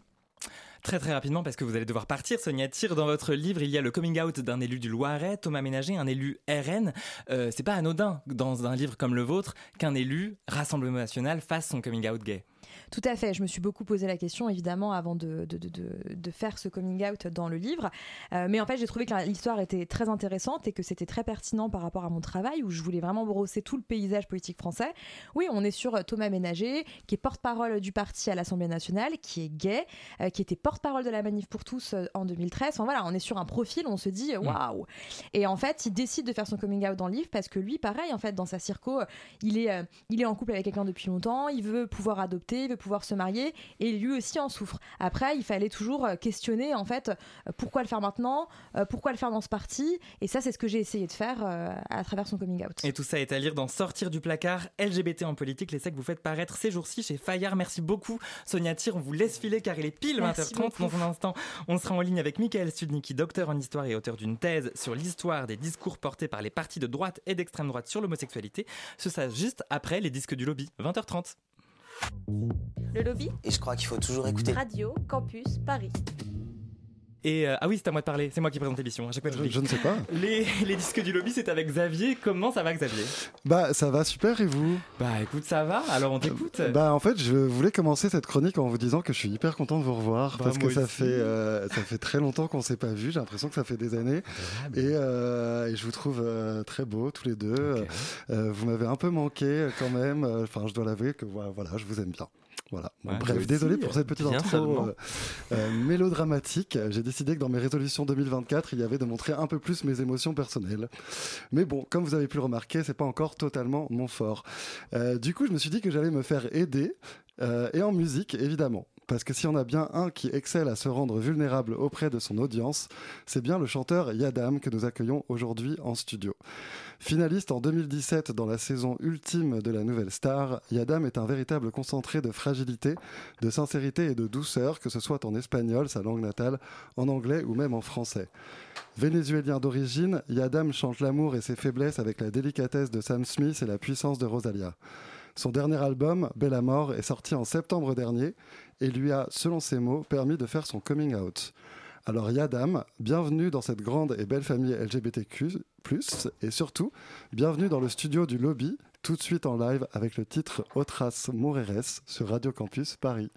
Très très rapidement parce que vous allez devoir partir, Sonia Tire. Dans votre livre, il y a le coming out d'un élu du Loiret, Thomas Ménager, un élu RN. Euh, c'est pas anodin dans un livre comme le vôtre qu'un élu Rassemblement National fasse son coming out gay. Tout à fait. Je me suis beaucoup posé la question, évidemment, avant de, de, de, de faire ce coming out dans le livre. Euh, mais en fait, j'ai trouvé que l'histoire était très intéressante et que c'était très pertinent par rapport à mon travail où je voulais vraiment brosser tout le paysage politique français. Oui, on est sur Thomas Ménager, qui est porte-parole du parti à l'Assemblée nationale, qui est gay, euh, qui était porte-parole de la Manif pour tous euh, en 2013. Enfin voilà, on est sur un profil, on se dit waouh. Et en fait, il décide de faire son coming out dans le livre parce que lui, pareil, en fait, dans sa circo, il est, il est en couple avec quelqu'un depuis longtemps, il veut pouvoir adopter, il veut pouvoir se marier et lui aussi en souffre. Après, il fallait toujours euh, questionner en fait euh, pourquoi le faire maintenant, euh, pourquoi le faire dans ce parti et ça c'est ce que j'ai essayé de faire à travers son coming out. Et tout ça est à lire dans Sortir du placard LGBT en politique, l'essai que vous faites paraître ces jours-ci chez Fayard. Merci beaucoup Sonia Tire, on vous laisse filer car il est pile 20h30 dans un instant. On sera en ligne avec Michael Studnicki, docteur en histoire et auteur d'une thèse sur l'histoire des discours portés par les partis de droite et d'extrême droite sur l'homosexualité. Ce sera juste après les disques du lobby, 20h30. Le lobby Et je crois qu'il faut toujours écouter. Radio Campus Paris. Et euh, ah oui, c'est à moi de parler, c'est moi qui présente l'émission. Je, je ne sais pas. Les, les, disques du lobby, c'est avec Xavier. Comment ça va, Xavier? Bah, ça va super, et vous? Bah, écoute, ça va. Alors, on t'écoute. Bah, en fait, je voulais commencer cette chronique en vous disant que je suis hyper content de vous revoir bah, parce que ça fait, euh, ça fait très longtemps qu'on s'est pas vu. J'ai l'impression que ça fait des années. Et, euh, et, je vous trouve euh, très beaux tous les deux. Okay. vous m'avez un peu manqué quand même. Enfin, je dois l'avouer que voilà, je vous aime bien. Voilà. Bon, Ouais, bref, désolé pour cette petite intro euh, euh, mélodramatique. J'ai décidé que dans mes résolutions 2024, il y avait de montrer un peu plus mes émotions personnelles. Mais bon, comme vous avez pu le remarquer, c'est pas encore totalement mon fort. Euh, du coup, je me suis dit que j'allais me faire aider euh, et en musique, évidemment. Parce que si on a bien un qui excelle à se rendre vulnérable auprès de son audience, c'est bien le chanteur Yadam que nous accueillons aujourd'hui en studio. Finaliste en 2017 dans la saison ultime de la Nouvelle Star, Yadam est un véritable concentré de fragilité, de sincérité et de douceur, que ce soit en espagnol, sa langue natale, en anglais ou même en français. Vénézuélien d'origine, Yadam chante l'amour et ses faiblesses avec la délicatesse de Sam Smith et la puissance de Rosalia. Son dernier album, Bella Mort, est sorti en septembre dernier et lui a, selon ses mots, permis de faire son coming out. Alors Yadam, bienvenue dans cette grande et belle famille LGBTQ+, et surtout, bienvenue dans le studio du Lobby, tout de suite en live avec le titre Otras Moreres sur Radio Campus Paris.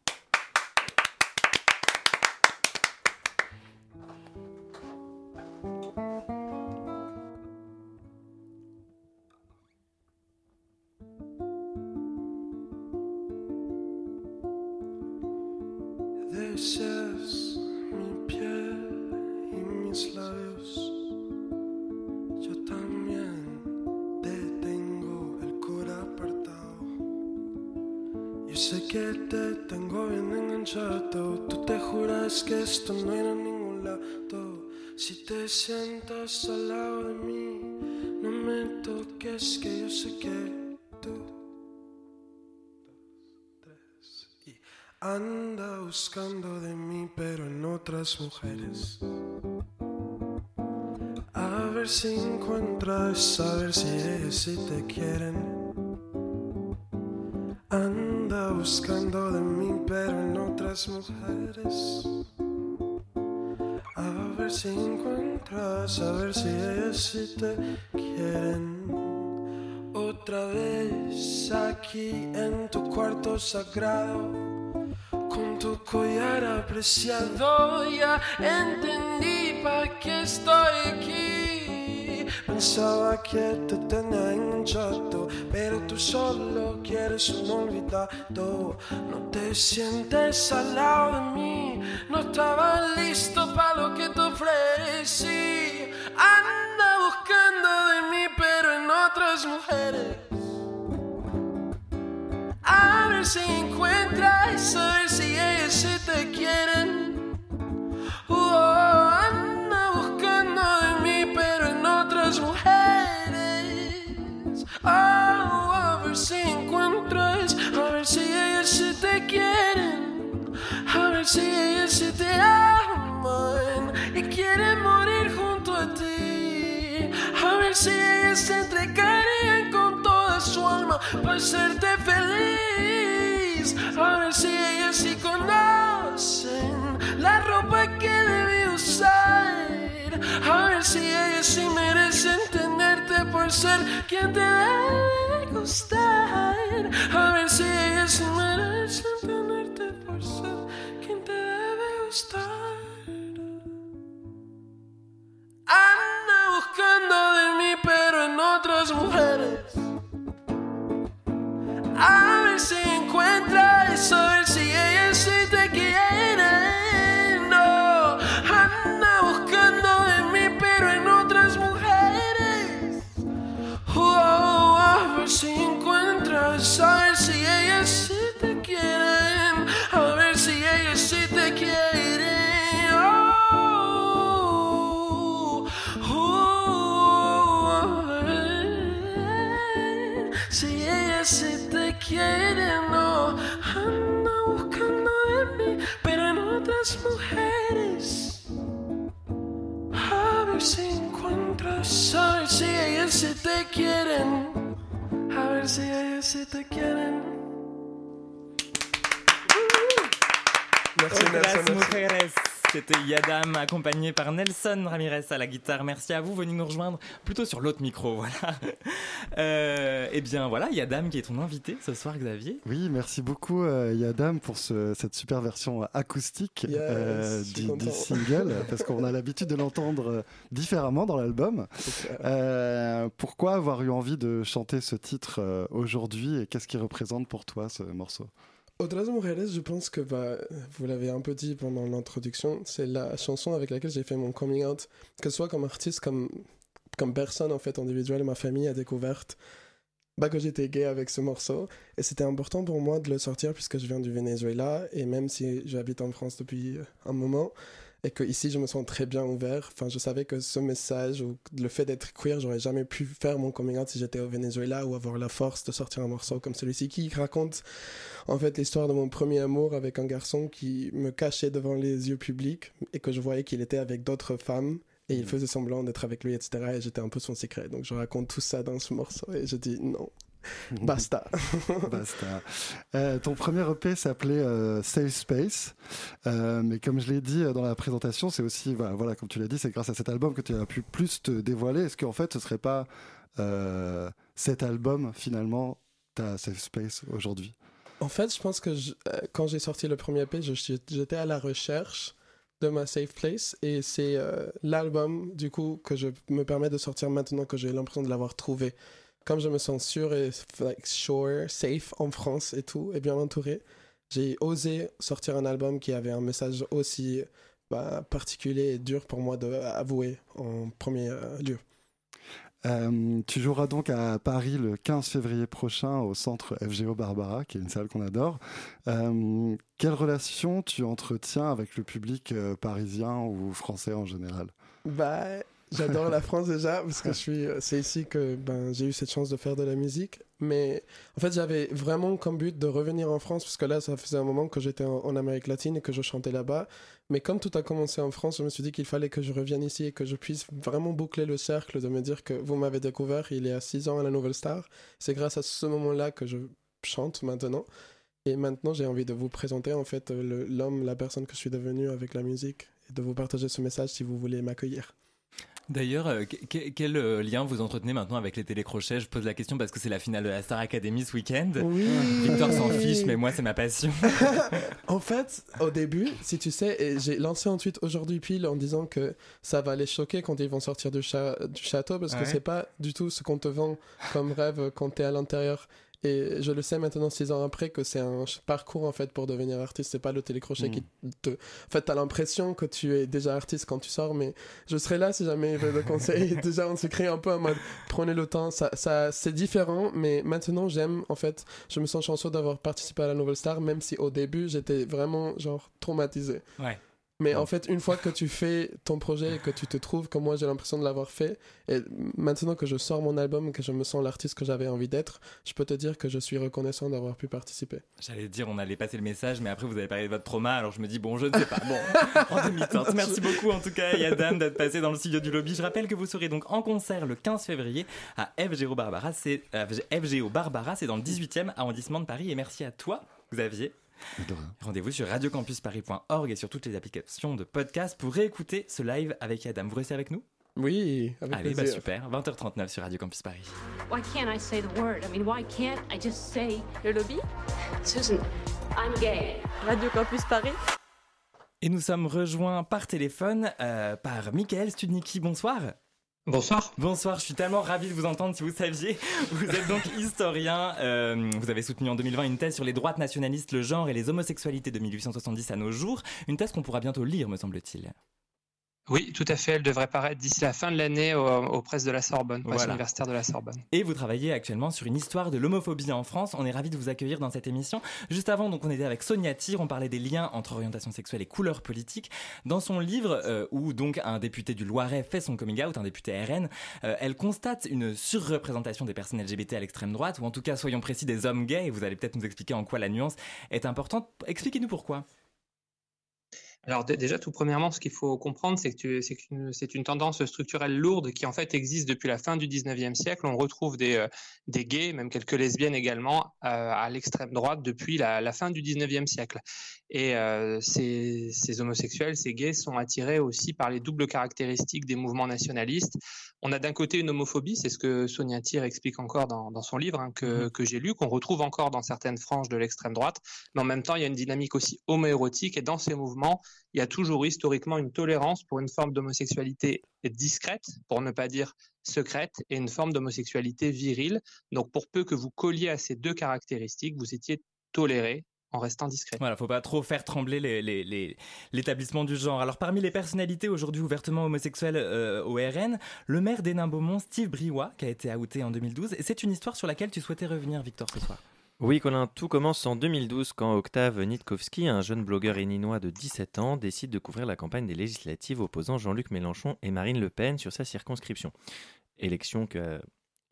Toques, que yo sé que tú. Anda buscando de mí, pero en otras mujeres. A ver si encuentras, a ver si ellos sí te quieren. Anda buscando de mí, pero en otras mujeres. A ver si encuentras, a ver si ellos sí te quieren. Otra vez aquí en tu cuarto sagrado con tu collar apreciado ya entendí pa' qué estoy aquí. Pensaba que te tenía enganchado, pero tú solo quieres un olvidado. No te sientes al lado de mí, no estaba listo para lo que te ofrecí. Anda buscando de mí, otras mujeres. A ver si encuentras, a ver si ellos sí te quieren. Oh, anda buscando de mí, pero en otras mujeres. Oh, a ver si encuentras, a ver si ellos sí te quieren. A ver si ellos sí te aman y quieren morir junto a ti. A ver si ellos se su alma para hacerte feliz. A ver si ellos sí conocen la ropa que debí usar. A ver si ellos sí merecen tenerte por ser quien te debe gustar. A ver si ella se merece tenerte por ser quien te debe gustar. Anda buscando de mí, pero en otras mujeres. A ver si encuentra eso, a ver si ella sí te quiere. No, anda buscando de mí, pero en otras mujeres. Oh, a ver si encuentras, a otras mujeres. A ver si encuentras, a ver si ellas sí te quieren. A ver si ellas sí te quieren. Merci, Otras mujeres. C'était Yadam accompagné par Nelson Ramirez à la guitare. Merci à vous, venez nous rejoindre plutôt sur l'autre micro. Voilà. Euh, eh bien voilà, Yadam qui est ton invité ce soir, Xavier. Oui, merci beaucoup euh, Yadam pour ce- cette super version acoustique Yes, euh, du, du single, parce qu'on a l'habitude de l'entendre euh, différemment dans l'album. Euh, pourquoi avoir eu envie de chanter ce titre euh, aujourd'hui et qu'est-ce qui représente pour toi ce morceau? Mujeres, je pense que bah, vous l'avez un peu dit pendant l'introduction, c'est la chanson avec laquelle j'ai fait mon coming out, que ce soit comme artiste, comme, comme personne en fait individuelle, ma famille a découvert bah, que j'étais gay avec ce morceau. Et c'était important pour moi de le sortir puisque je viens du Venezuela et même si j'habite en France depuis un moment et que ici je me sens très bien ouvert, enfin je savais que ce message ou le fait d'être queer, j'aurais jamais pu faire mon coming out si j'étais au Venezuela ou avoir la force de sortir un morceau comme celui-ci qui raconte en fait l'histoire de mon premier amour avec un garçon qui me cachait devant les yeux publics et que je voyais qu'il était avec d'autres femmes et il faisait semblant d'être avec lui, etc. Et j'étais un peu son secret. Donc je raconte tout ça dans ce morceau et je dis non, basta. Basta. Euh, ton premier EP s'appelait euh, Safe Space, Euh, mais comme je l'ai dit dans la présentation, c'est aussi, voilà, voilà, comme tu l'as dit, c'est grâce à cet album que tu as pu plus te dévoiler. Est-ce qu'en fait, ce serait pas euh, cet album finalement ta Safe Space aujourd'hui? En fait, je pense que je- euh, quand j'ai sorti le premier EP, j'étais à la recherche de ma safe place et c'est euh, l'album du coup que je me permets de sortir maintenant que j'ai l'impression de l'avoir trouvé. Comme je me sens sûr et like, sure, safe en France et tout, et bien entouré, j'ai osé sortir un album qui avait un message aussi bah, particulier et dur pour moi de avouer en premier euh, lieu. Euh, tu joueras donc à Paris le 15 février prochain au centre FGO Barbara, qui est une salle qu'on adore. Euh, quelle relation tu entretiens avec le public euh, parisien ou français en général? Bah, j'adore la France déjà parce que je suis. C'est ici que ben j'ai eu cette chance de faire de la musique. Mais en fait, j'avais vraiment comme but de revenir en France parce que là, ça faisait un moment que j'étais en, Amérique latine et que je chantais là-bas. Mais comme tout a commencé en France, je me suis dit qu'il fallait que je revienne ici et que je puisse vraiment boucler le cercle de me dire que vous m'avez découvert il y a six ans à la Nouvelle Star. C'est grâce à ce moment-là que je chante maintenant. Et maintenant, j'ai envie de vous présenter en fait l'homme, la personne que je suis devenu avec la musique et de vous partager ce message si vous voulez m'accueillir. D'ailleurs, euh, que- que- quel euh, lien vous entretenez maintenant avec les télécrochets? Je pose la question parce que c'est la finale de la Star Academy ce week-end. Oui. Victor s'en fiche, mais moi c'est ma passion. En fait, au début, si tu sais, j'ai lancé un tweet aujourd'hui pile en disant que ça va les choquer quand ils vont sortir du, cha- du château parce que Ouais. c'est pas du tout ce qu'on te vend comme rêve quand t'es à l'intérieur. Et je le sais maintenant, six ans après, que c'est un parcours en fait pour devenir artiste. C'est pas le télécrochet qui te. En fait, t'as l'impression que tu es déjà artiste quand tu sors, mais je serai là si jamais il veut le conseil. déjà, on s'écrit un peu en mode prenez le temps. Ça, ça, c'est différent, mais maintenant j'aime. En fait, je me sens chanceux d'avoir participé à la Nouvelle Star, même si au début j'étais vraiment genre traumatisé. Ouais. Mais en fait, une fois que tu fais ton projet et que tu te trouves comme moi j'ai l'impression de l'avoir fait, et maintenant que je sors mon album et que je me sens l'artiste que j'avais envie d'être, je peux te dire que je suis reconnaissant d'avoir pu participer. J'allais dire, on allait passer le message, mais après vous avez parlé de votre trauma, alors je me dis, bon, je ne sais pas. Bon, en demi-teinte. Merci beaucoup en tout cas, Yadam, d'être passé dans le studio du lobby. Je rappelle que vous serez donc en concert le 15 février à FGO Barbara. C'est euh, FGO Barbara, c'est dans le 18e arrondissement de Paris. Et merci à toi, Xavier. Rendez-vous sur radiocampusparis.org et sur toutes les applications de podcast pour réécouter ce live avec Yadam. Vous restez avec nous? Oui, avec Allez, bah super. 20h39 sur Radio Campus Paris. Why can't I say the word? I mean, why can't I just say Le lobby? Susan, I'm gay. Radio Campus Paris Et nous sommes rejoints par téléphone euh, par Michael Studnicki. Bonsoir. Bonsoir. Bonsoir, je suis tellement ravi de vous entendre. Si vous saviez, vous êtes donc historien. euh, vous avez soutenu en 2020 une thèse sur les droites nationalistes, le genre et les homosexualités de 1870 à nos jours. Une thèse qu'on pourra bientôt lire, me semble-t-il. Oui, tout à fait. Elle devrait paraître d'ici la fin de l'année aux, aux presses de la Sorbonne, presse Voilà. universitaire de la Sorbonne. Et vous travaillez actuellement sur une histoire de l'homophobie en France. On est ravis de vous accueillir dans cette émission. Juste avant, donc, on était avec Sonia Tyr. On parlait des liens entre orientation sexuelle et couleur politique. Dans son livre, euh, où donc un député du Loiret fait son coming out, un député RN, euh, elle constate une surreprésentation des personnes LGBT à l'extrême droite, ou en tout cas, soyons précis, des hommes gays. Et vous allez peut-être nous expliquer en quoi la nuance est importante. Expliquez-nous pourquoi. Alors dé- déjà, tout premièrement, ce qu'il faut comprendre, c'est que c'est c'est une tendance structurelle lourde qui en fait existe depuis la fin du 19e siècle. On retrouve des, euh, des gays, même quelques lesbiennes également, euh, à l'extrême droite depuis la, la fin du 19e siècle. Et euh, ces, ces homosexuels, ces gays sont attirés aussi par les doubles caractéristiques des mouvements nationalistes. On a d'un côté une homophobie, c'est ce que Sonia Tyr explique encore dans, dans son livre, hein, que, que j'ai lu, qu'on retrouve encore dans certaines franges de l'extrême droite. Mais en même temps, il y a une dynamique aussi homoérotique et dans ces mouvements, il y a toujours eu historiquement une tolérance pour une forme d'homosexualité discrète, pour ne pas dire secrète, et une forme d'homosexualité virile. Donc pour peu que vous colliez à ces deux caractéristiques, vous étiez toléré en restant discret. Voilà, faut pas trop faire trembler l'établissement du genre. Alors, parmi les personnalités aujourd'hui ouvertement homosexuelles euh, au RN, le maire d'Hénin-Beaumont, Steve Briouat, qui a été outé en 2012. Et c'est une histoire sur laquelle tu souhaitais revenir, Victor, ce soir. Oui, Colin, tout commence en 2012 quand Octave Nitkowski, un jeune blogueur héninois de 17 ans, décide de couvrir la campagne des législatives opposant Jean-Luc Mélenchon et Marine Le Pen sur sa circonscription. Élection que, euh,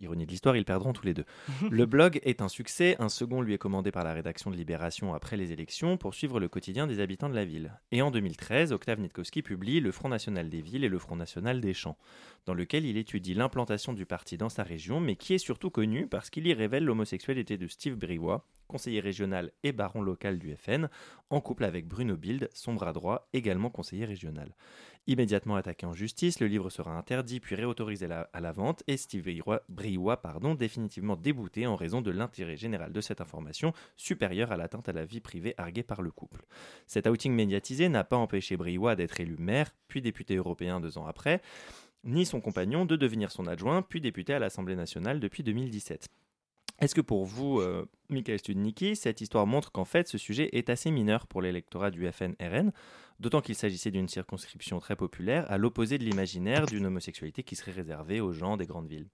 ironie de l'histoire, ils perdront tous les deux. Le blog est un succès, un second lui est commandé par la rédaction de Libération après les élections pour suivre le quotidien des habitants de la ville. Et en 2013, Octave Nitkowski publie Le Front National des Villes et le Front National des Champs, dans lequel il étudie l'implantation du parti dans sa région, mais qui est surtout connu parce qu'il y révèle l'homosexualité de Steve Briouat, conseiller régional et baron local du FN, en couple avec Bruno Bild, son bras droit, également conseiller régional. Immédiatement attaqué en justice, le livre sera interdit puis réautorisé à la vente et Steve Briouat, pardon, définitivement débouté en raison de l'intérêt général de cette information supérieur à l'atteinte à la vie privée arguée par le couple. Cet outing médiatisé n'a pas empêché Briouat d'être élu maire, puis député européen deux ans après, ni son compagnon de devenir son adjoint, puis député à l'Assemblée nationale depuis 2017. Est-ce que pour vous, euh, Michael Studnicki, cette histoire montre qu'en fait ce sujet est assez mineur pour l'électorat du FN-RN, d'autant qu'il s'agissait d'une circonscription très populaire, à l'opposé de l'imaginaire d'une homosexualité qui serait réservée aux gens des grandes villes?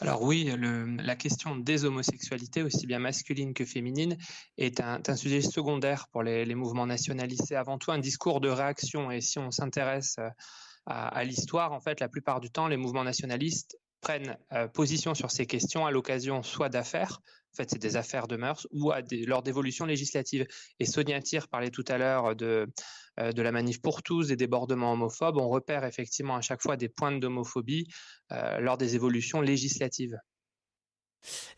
Alors oui, la question des homosexualités, aussi bien masculines que féminines, est un, sujet secondaire pour les, mouvements nationalistes. C'est avant tout un discours de réaction. Et si on s'intéresse euh, à l'histoire, en fait, la plupart du temps, les mouvements nationalistes prennent euh, position sur ces questions à l'occasion soit d'affaires, en fait c'est des affaires de mœurs, ou lors d'évolutions législatives. Et Sonia Tyr parlait tout à l'heure de, euh, de la manif pour tous, des débordements homophobes. On repère effectivement à chaque fois des pointes d'homophobie euh, lors des évolutions législatives.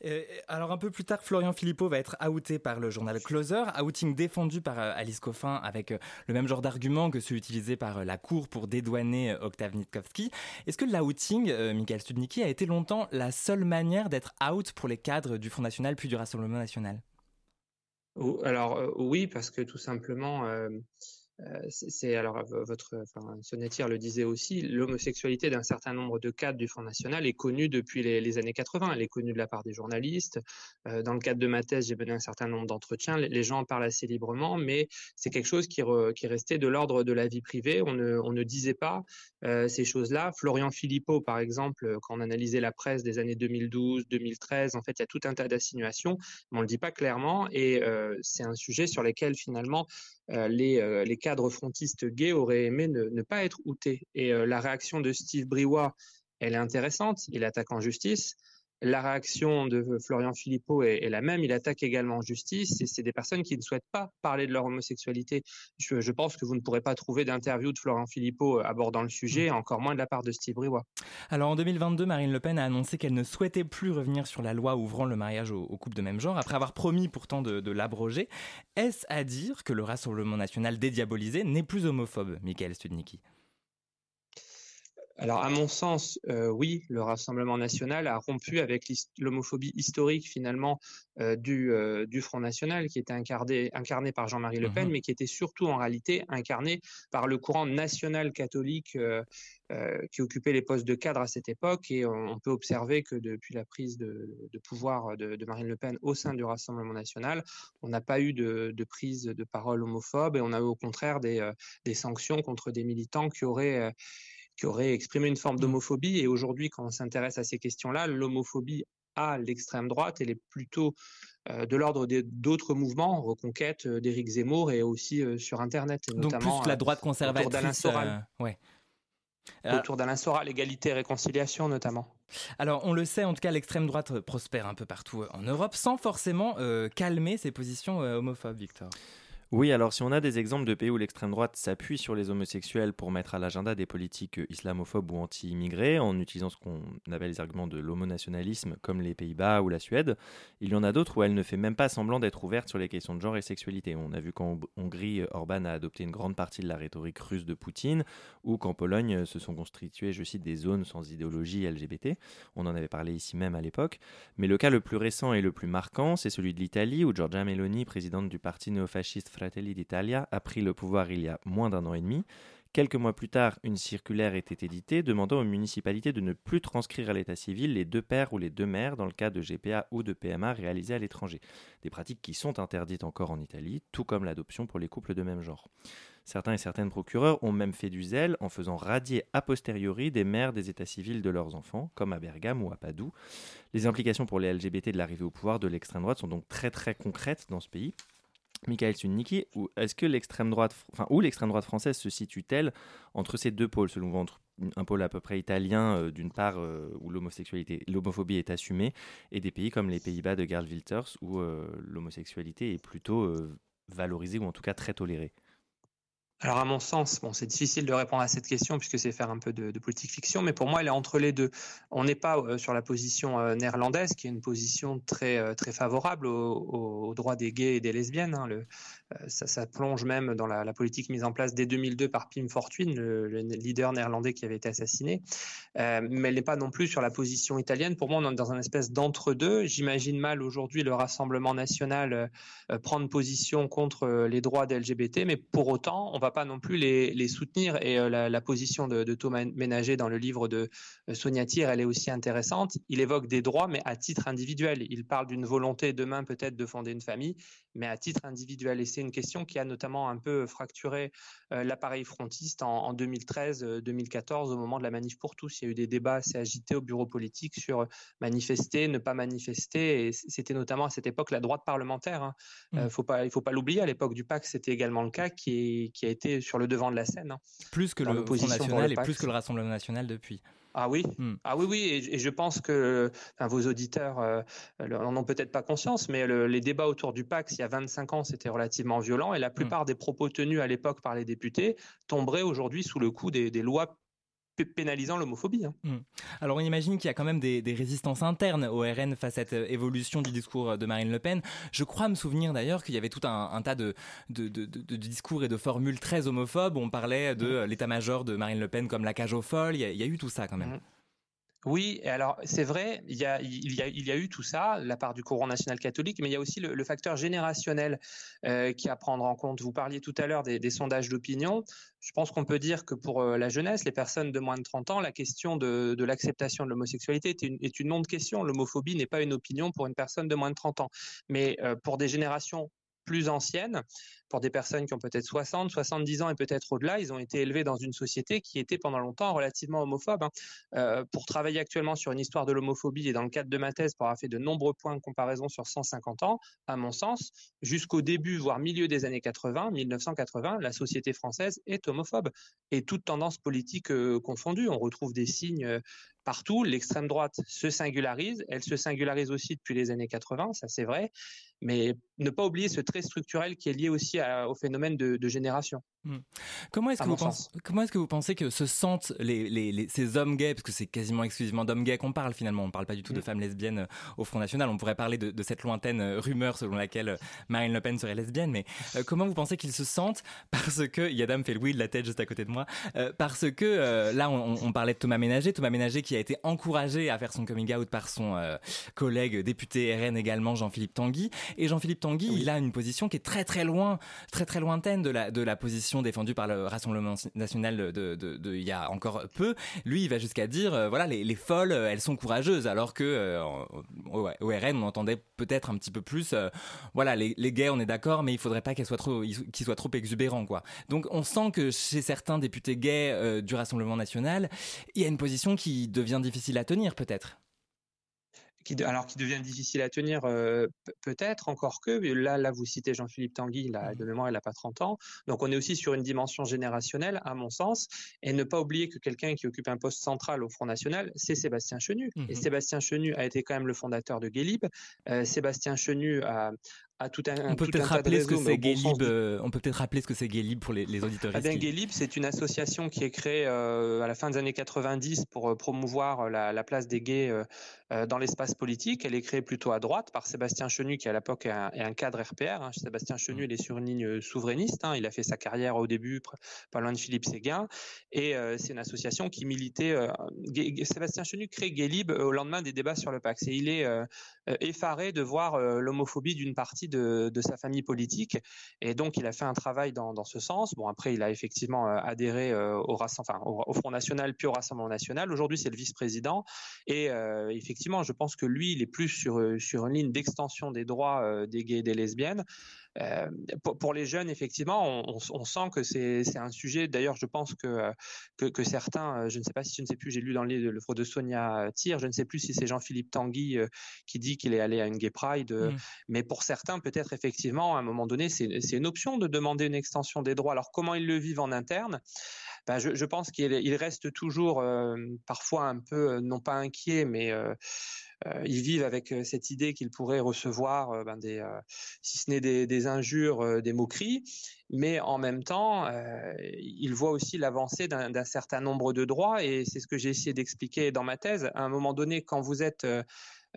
Euh, alors un peu plus tard, Florian Philippot va être outé par le journal Closer, outing défendu par euh, Alice Coffin avec euh, le même genre d'argument que ceux utilisés par euh, la Cour pour dédouaner euh, Octave Nitkowski. Est-ce que l'outing, euh, Michael Studnicki, a été longtemps la seule manière d'être out pour les cadres du Front National puis du Rassemblement National? Alors euh, oui, parce que tout simplement, euh, euh, c'est c'est- alors votre, enfin, le disait aussi, l'homosexualité d'un certain nombre de cadres du Front National est connue depuis les, années 80. Elle est connue de la part des journalistes. Euh, dans le cadre de ma thèse, j'ai mené un certain nombre d'entretiens. Les, gens en parlent assez librement, mais c'est quelque chose qui, re- qui restait de l'ordre de la vie privée. On ne, ne disait pas euh, ces choses-là. Florian Philippot, par exemple, euh, quand on analysait la presse des années 2012, 2013, en fait, il y a tout un tas d'insinuations, mais on le dit pas clairement. Et euh, c'est un sujet sur lequel finalement euh, les, euh, les cadres frontistes gays auraient aimé ne, ne pas être outés. Et euh, la réaction de Steve Briouat, elle est intéressante. Il attaque en justice. La réaction de Florian Philippot est, est la même. Il attaque également en justice. Et c'est des personnes qui ne souhaitent pas parler de leur homosexualité. Je, je pense que vous ne pourrez pas trouver d'interview de Florian Philippot abordant le sujet, encore moins de la part de Steve Briouat. Alors en 2022, Marine Le Pen a annoncé qu'elle ne souhaitait plus revenir sur la loi ouvrant le mariage aux, aux couples de même genre, après avoir promis pourtant de, de l'abroger. Est-ce à dire que le Rassemblement national dédiabolisé n'est plus homophobe, Michael Studnicki? Alors, à mon sens, euh, oui, le Rassemblement national a rompu avec l'homophobie historique, finalement, euh, du, euh, du Front national, qui était incarné, incarné par Jean-Marie Le Pen, mais qui était surtout, en réalité, incarné par le courant national catholique qui occupait les postes de cadre à cette époque. Et on, on peut observer que depuis la prise de, de pouvoir de, de Marine Le Pen au sein du Rassemblement national, on n'a pas eu de, de prise de parole homophobe et on a eu au contraire des, des sanctions contre des militants qui auraient qui auraient exprimé une forme d'homophobie. Et aujourd'hui, quand on s'intéresse à ces questions-là, l'homophobie à l'extrême droite, elle est plutôt euh, de l'ordre des- d'autres mouvements, reconquête euh, d'Éric Zemmour et aussi euh, sur Internet, et Donc notamment plus la droite autour d'Alain conservatrice. Soral. ouais. Autour d'Alain Soral, égalité et réconciliation notamment. Alors, on le sait, en tout cas, l'extrême droite prospère un peu partout en Europe sans forcément calmer ses positions homophobes, Victor. Oui, alors si on a des exemples de pays où l'extrême droite s'appuie sur les homosexuels pour mettre à l'agenda des politiques euh, islamophobes ou anti-immigrés, en utilisant ce qu'on appelle les arguments de l'homonationalisme, comme les Pays-Bas ou la Suède, il y en a d'autres où elle ne fait même pas semblant d'être ouverte sur les questions de genre et sexualité. On a vu qu'en Hongrie, Orban a adopté une grande partie de la rhétorique russe de Poutine, ou qu'en Pologne euh, se sont constituées, je cite, des zones sans idéologie LGBT. On en avait parlé ici même à l'époque. Mais le cas le plus récent et le plus marquant, c'est celui de l'Italie, où Giorgia Meloni, présidente du parti néofasciste D'Italia, a pris le pouvoir il y a moins d'un an et demi. Quelques mois plus tard, une circulaire était éditée demandant aux municipalités de ne plus transcrire à l'état civil les deux pères ou les deux mères dans le cas de GPA ou de PMA réalisés à l'étranger. Des pratiques qui sont interdites encore en Italie, tout comme l'adoption pour les couples de même genre. Certains et certaines procureurs ont même fait du zèle en faisant radier a posteriori des mères des états civils de leurs enfants, comme à Bergame ou à Padoue. Les implications pour les LGBT de l'arrivée au pouvoir de l'extrême droite sont donc très très concrètes dans ce pays. Michael Sunniki, ou est-ce que l'extrême droite, où l'extrême droite française se situe-t-elle entre ces deux pôles, selon vous, entre un pôle à peu près italien, euh, d'une part, euh, où l'homosexualité, l'homophobie est assumée, et des pays comme les Pays-Bas de Gerd Wilders, où euh, l'homosexualité est plutôt valorisée, ou en tout cas très tolérée? Alors à mon sens, bon, c'est difficile de répondre à cette question puisque c'est faire un peu de, politique fiction, mais pour moi, elle est entre les deux. On n'est pas euh, sur la position euh, néerlandaise, qui est une position très euh, très favorable aux au, au droits des gays et des lesbiennes. hein. Ça, plonge même dans la, politique mise en place dès 2002 par Pim Fortuyn, le, le leader néerlandais qui avait été assassiné. Mais elle n'est pas non plus sur la position italienne. Pour moi, on est dans un espèce d'entre-deux. J'imagine mal aujourd'hui le Rassemblement national prendre position contre les droits des LGBT, mais pour autant, on va pas non plus les, les soutenir. Et euh, la, la, position de, de, Thomas Ménager dans le livre de euh, Sonia Thier, elle est aussi intéressante. Il évoque des droits, mais à titre individuel. Il parle d'une volonté demain peut-être de fonder une famille, mais à titre individuel. Et c'est une question qui a notamment un peu fracturé euh, l'appareil frontiste en, en 2013-2014 au moment de la manif pour tous. Il y a eu des débats assez agités au bureau politique sur manifester, ne pas manifester. Et c'était notamment à cette époque la droite parlementaire. Hein. Mmh. faut pas, il ne faut pas l'oublier. À l'époque du PAC, c'était également le cas qui, est, qui a été sur le devant de la scène. Hein, plus que le Front National et plus que le Rassemblement National depuis. Ah oui, mmh. ah oui, oui, et, et, je pense que enfin, vos auditeurs euh, n'en ont peut-être pas conscience, mais le, les débats autour du PAX il y a 25 ans, c'était relativement violent, et la plupart mmh. des propos tenus à l'époque par les députés tomberaient aujourd'hui sous le coup des, des lois pénalisant l'homophobie. Hein. Mmh. Alors on imagine qu'il y a quand même des, des, résistances internes au RN face à cette évolution du discours de Marine Le Pen. Je crois me souvenir d'ailleurs qu'il y avait tout un, un tas de, de, de, de, discours et de formules très homophobes. On parlait de mmh. l'état-major de Marine LePen comme la cage aux folles. Il y a, il y a eu tout ça quand même. Mmh. Oui, alors c'est vrai, il y, a, il, y a, il y a eu tout ça, la part du courant national catholique, mais il y a aussi le, facteur générationnel euh, qui à prendre en compte. Vous parliez tout à l'heure des, sondages d'opinion. Je pense qu'on peut dire que pour euh, la jeunesse, les personnes de moins de 30 ans, la question de, l'acceptation de l'homosexualité est une, est non-question. L'homophobie n'est pas une opinion pour une personne de moins de 30 ans. Mais euh, pour des générations plus anciennes, pour des personnes qui ont peut-être 60, 70 ans et peut-être au-delà, ils ont été élevés dans une société qui était pendant longtemps relativement homophobe. Hein. Euh, pour travailler actuellement sur une histoire de l'homophobie et dans le cadre de ma thèse, pour avoir fait de nombreux points de comparaison sur 150 ans, à mon sens, jusqu'au début, voire milieu des années 80, 1980, la société française est homophobe et toute tendance politique euh, confondue. On retrouve des signes euh, partout. L'extrême droite se singularise, elle se singularise aussi depuis les années 80, ça c'est vrai. Mais ne pas oublier ce trait structurel qui est lié aussi au phénomène de, génération. Hmm. Comment est-ce que, vous pensez, comment que vous pensez que se sentent les, ces hommes gays, parce que c'est quasiment exclusivement d'hommes gays qu'on parle finalement, on ne parle pas du tout de hmm. femmes lesbiennes euh, au Front National, on pourrait parler de, cette lointaine euh, rumeur selon laquelle euh, Marine Le Pen serait lesbienne, mais comment vous pensez qu'ils se sentent parce que, Yadam fait le oui de la tête juste à côté de moi, parce que là on, parlait de Thomas Ménager, Thomas Ménager qui a été encouragé à faire son coming out par son collègue député RN également, Jean-Philippe Tanguy, et Jean-Philippe Tanguy, il a une position qui est très très loin, très très lointaine de la, de la position défendue par le Rassemblement national de, de, il y a encore peu. Lui, il va jusqu'à dire, euh, voilà, les, les, folles, euh, elles sont courageuses, alors que euh, au, RN, on entendait peut-être un petit peu plus, voilà, les, les, gays, on est d'accord, mais il faudrait pas qu'ils soient trop, qu'ils soient trop exubérants, quoi. Donc, on sent que chez certains députés gays du Rassemblement national, il y a une position qui devient difficile à tenir, peut-être qui, alors qui devient difficile à tenir, euh, peut-être encore que. Là, là, vous citez Jean-Philippe Tanguy, là, de mémoire, il n'a pas 30 ans. Donc, on est aussi sur une dimension générationnelle, à mon sens, et ne pas oublier que quelqu'un qui occupe un poste central au Front National, c'est Sébastien Chenu. Et mmh Sébastien Chenu a été quand même le fondateur de Guélib. Euh, Sébastien Chenu a, tout un, on peut peut-être rappeler ce que c'est Guélib. Euh, on peut peut-être rappeler ce que c'est Guélib pour les, les auditeurs. Eh Guélib, c'est une association qui est créée à la fin des années 90 pour promouvoir la, la, place des gays euh, dans l'espace politique. Elle est créée plutôt à droite par Sébastien Chenu, qui à l'époque est, un cadre RPR. Hein. Sébastien Chenu, il est sur une ligne euh, souverainiste. Hein. Il a fait sa carrière au début, pas loin de Philippe Séguin. Et euh, c'est une association qui militait. Sébastien Chenu crée Guélib au lendemain des débats sur le Pax. Et il est effaré de voir l'homophobie d'une partie de, sa famille politique. Et donc, il a fait un travail dans, ce sens. Bon, après, il a effectivement adhéré au, enfin, au, Front National puis au Rassemblement National. Aujourd'hui, c'est le vice-président. Et effectivement, effectivement, je pense que lui, il est plus sur, euh, sur une ligne d'extension des droits euh, des gays et des lesbiennes. Euh, pour, les jeunes, effectivement, on, sent que c'est un sujet. D'ailleurs, je pense que, que, certains, je ne sais pas si je ne sais plus, j'ai lu dans le livre de Sonia Tire, je ne sais plus si c'est Jean-Philippe Tanguy qui dit qu'il est allé à une gay pride, mmh. mais pour certains, peut-être effectivement, à un moment donné, c'est une option de demander une extension des droits. Alors, comment ils le vivent en interne? Ben, je, pense qu'il reste toujours parfois un peu, non pas inquiet, mais ils vivent avec cette idée qu'ils pourraient recevoir ben, des, si ce n'est des, injures, des moqueries, mais en même temps, ils voient aussi l'avancée d'un certain nombre de droits, et c'est ce que j'ai essayé d'expliquer dans ma thèse. À un moment donné, quand vous êtes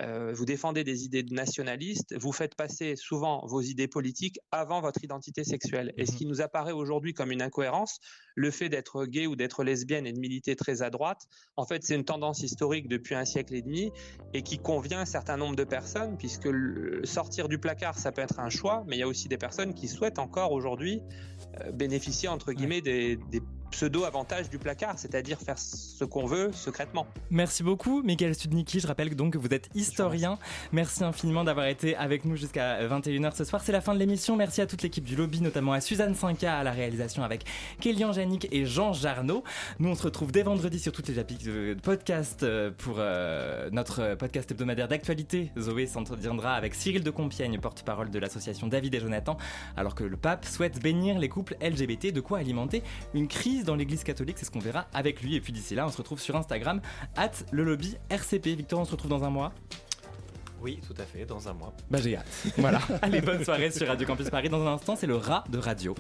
euh, vous défendez des idées nationalistes, vous faites passer souvent vos idées politiques avant votre identité sexuelle. Et ce mhm. qui nous apparaît aujourd'hui comme une incohérence, le fait d'être gay ou d'être lesbienne et de militer très à droite, en fait, c'est une tendance historique depuis un siècle et demi et qui convient à un certain nombre de personnes, puisque sortir du placard, ça peut être un choix, mais il y a aussi des personnes qui souhaitent encore aujourd'hui euh, bénéficier, entre guillemets, des, des pseudo-avantage du placard, c'est-à-dire faire ce qu'on veut secrètement. Merci beaucoup, Michael Studnicki. Je rappelle donc que vous êtes historien. Merci infiniment d'avoir été avec nous jusqu'à 21h ce soir. C'est la fin de l'émission. Merci à toute l'équipe du lobby, notamment à Suzanne Sinca à la réalisation avec Kélian Janik et Jean Jarno. Nous, on se retrouve dès vendredi sur toutes les applis de podcast euh, pour euh, notre podcast hebdomadaire d'actualité. Zoé s'entreviendra avec Cyril de Compiègne, porte-parole de l'association David et Jonathan, alors que le pape souhaite bénir les couples LGBT, de quoi alimenter une crise dans l'église catholique, c'est ce qu'on verra avec lui. Et puis d'ici là, on se retrouve sur Instagram, at le lobby RCP. Victor, on se retrouve dans un mois? Oui, tout à fait, dans un mois. Bah j'ai hâte. Voilà. Allez, bonne soirée sur Radio Campus Paris. Dans un instant, c'est le rat de radio.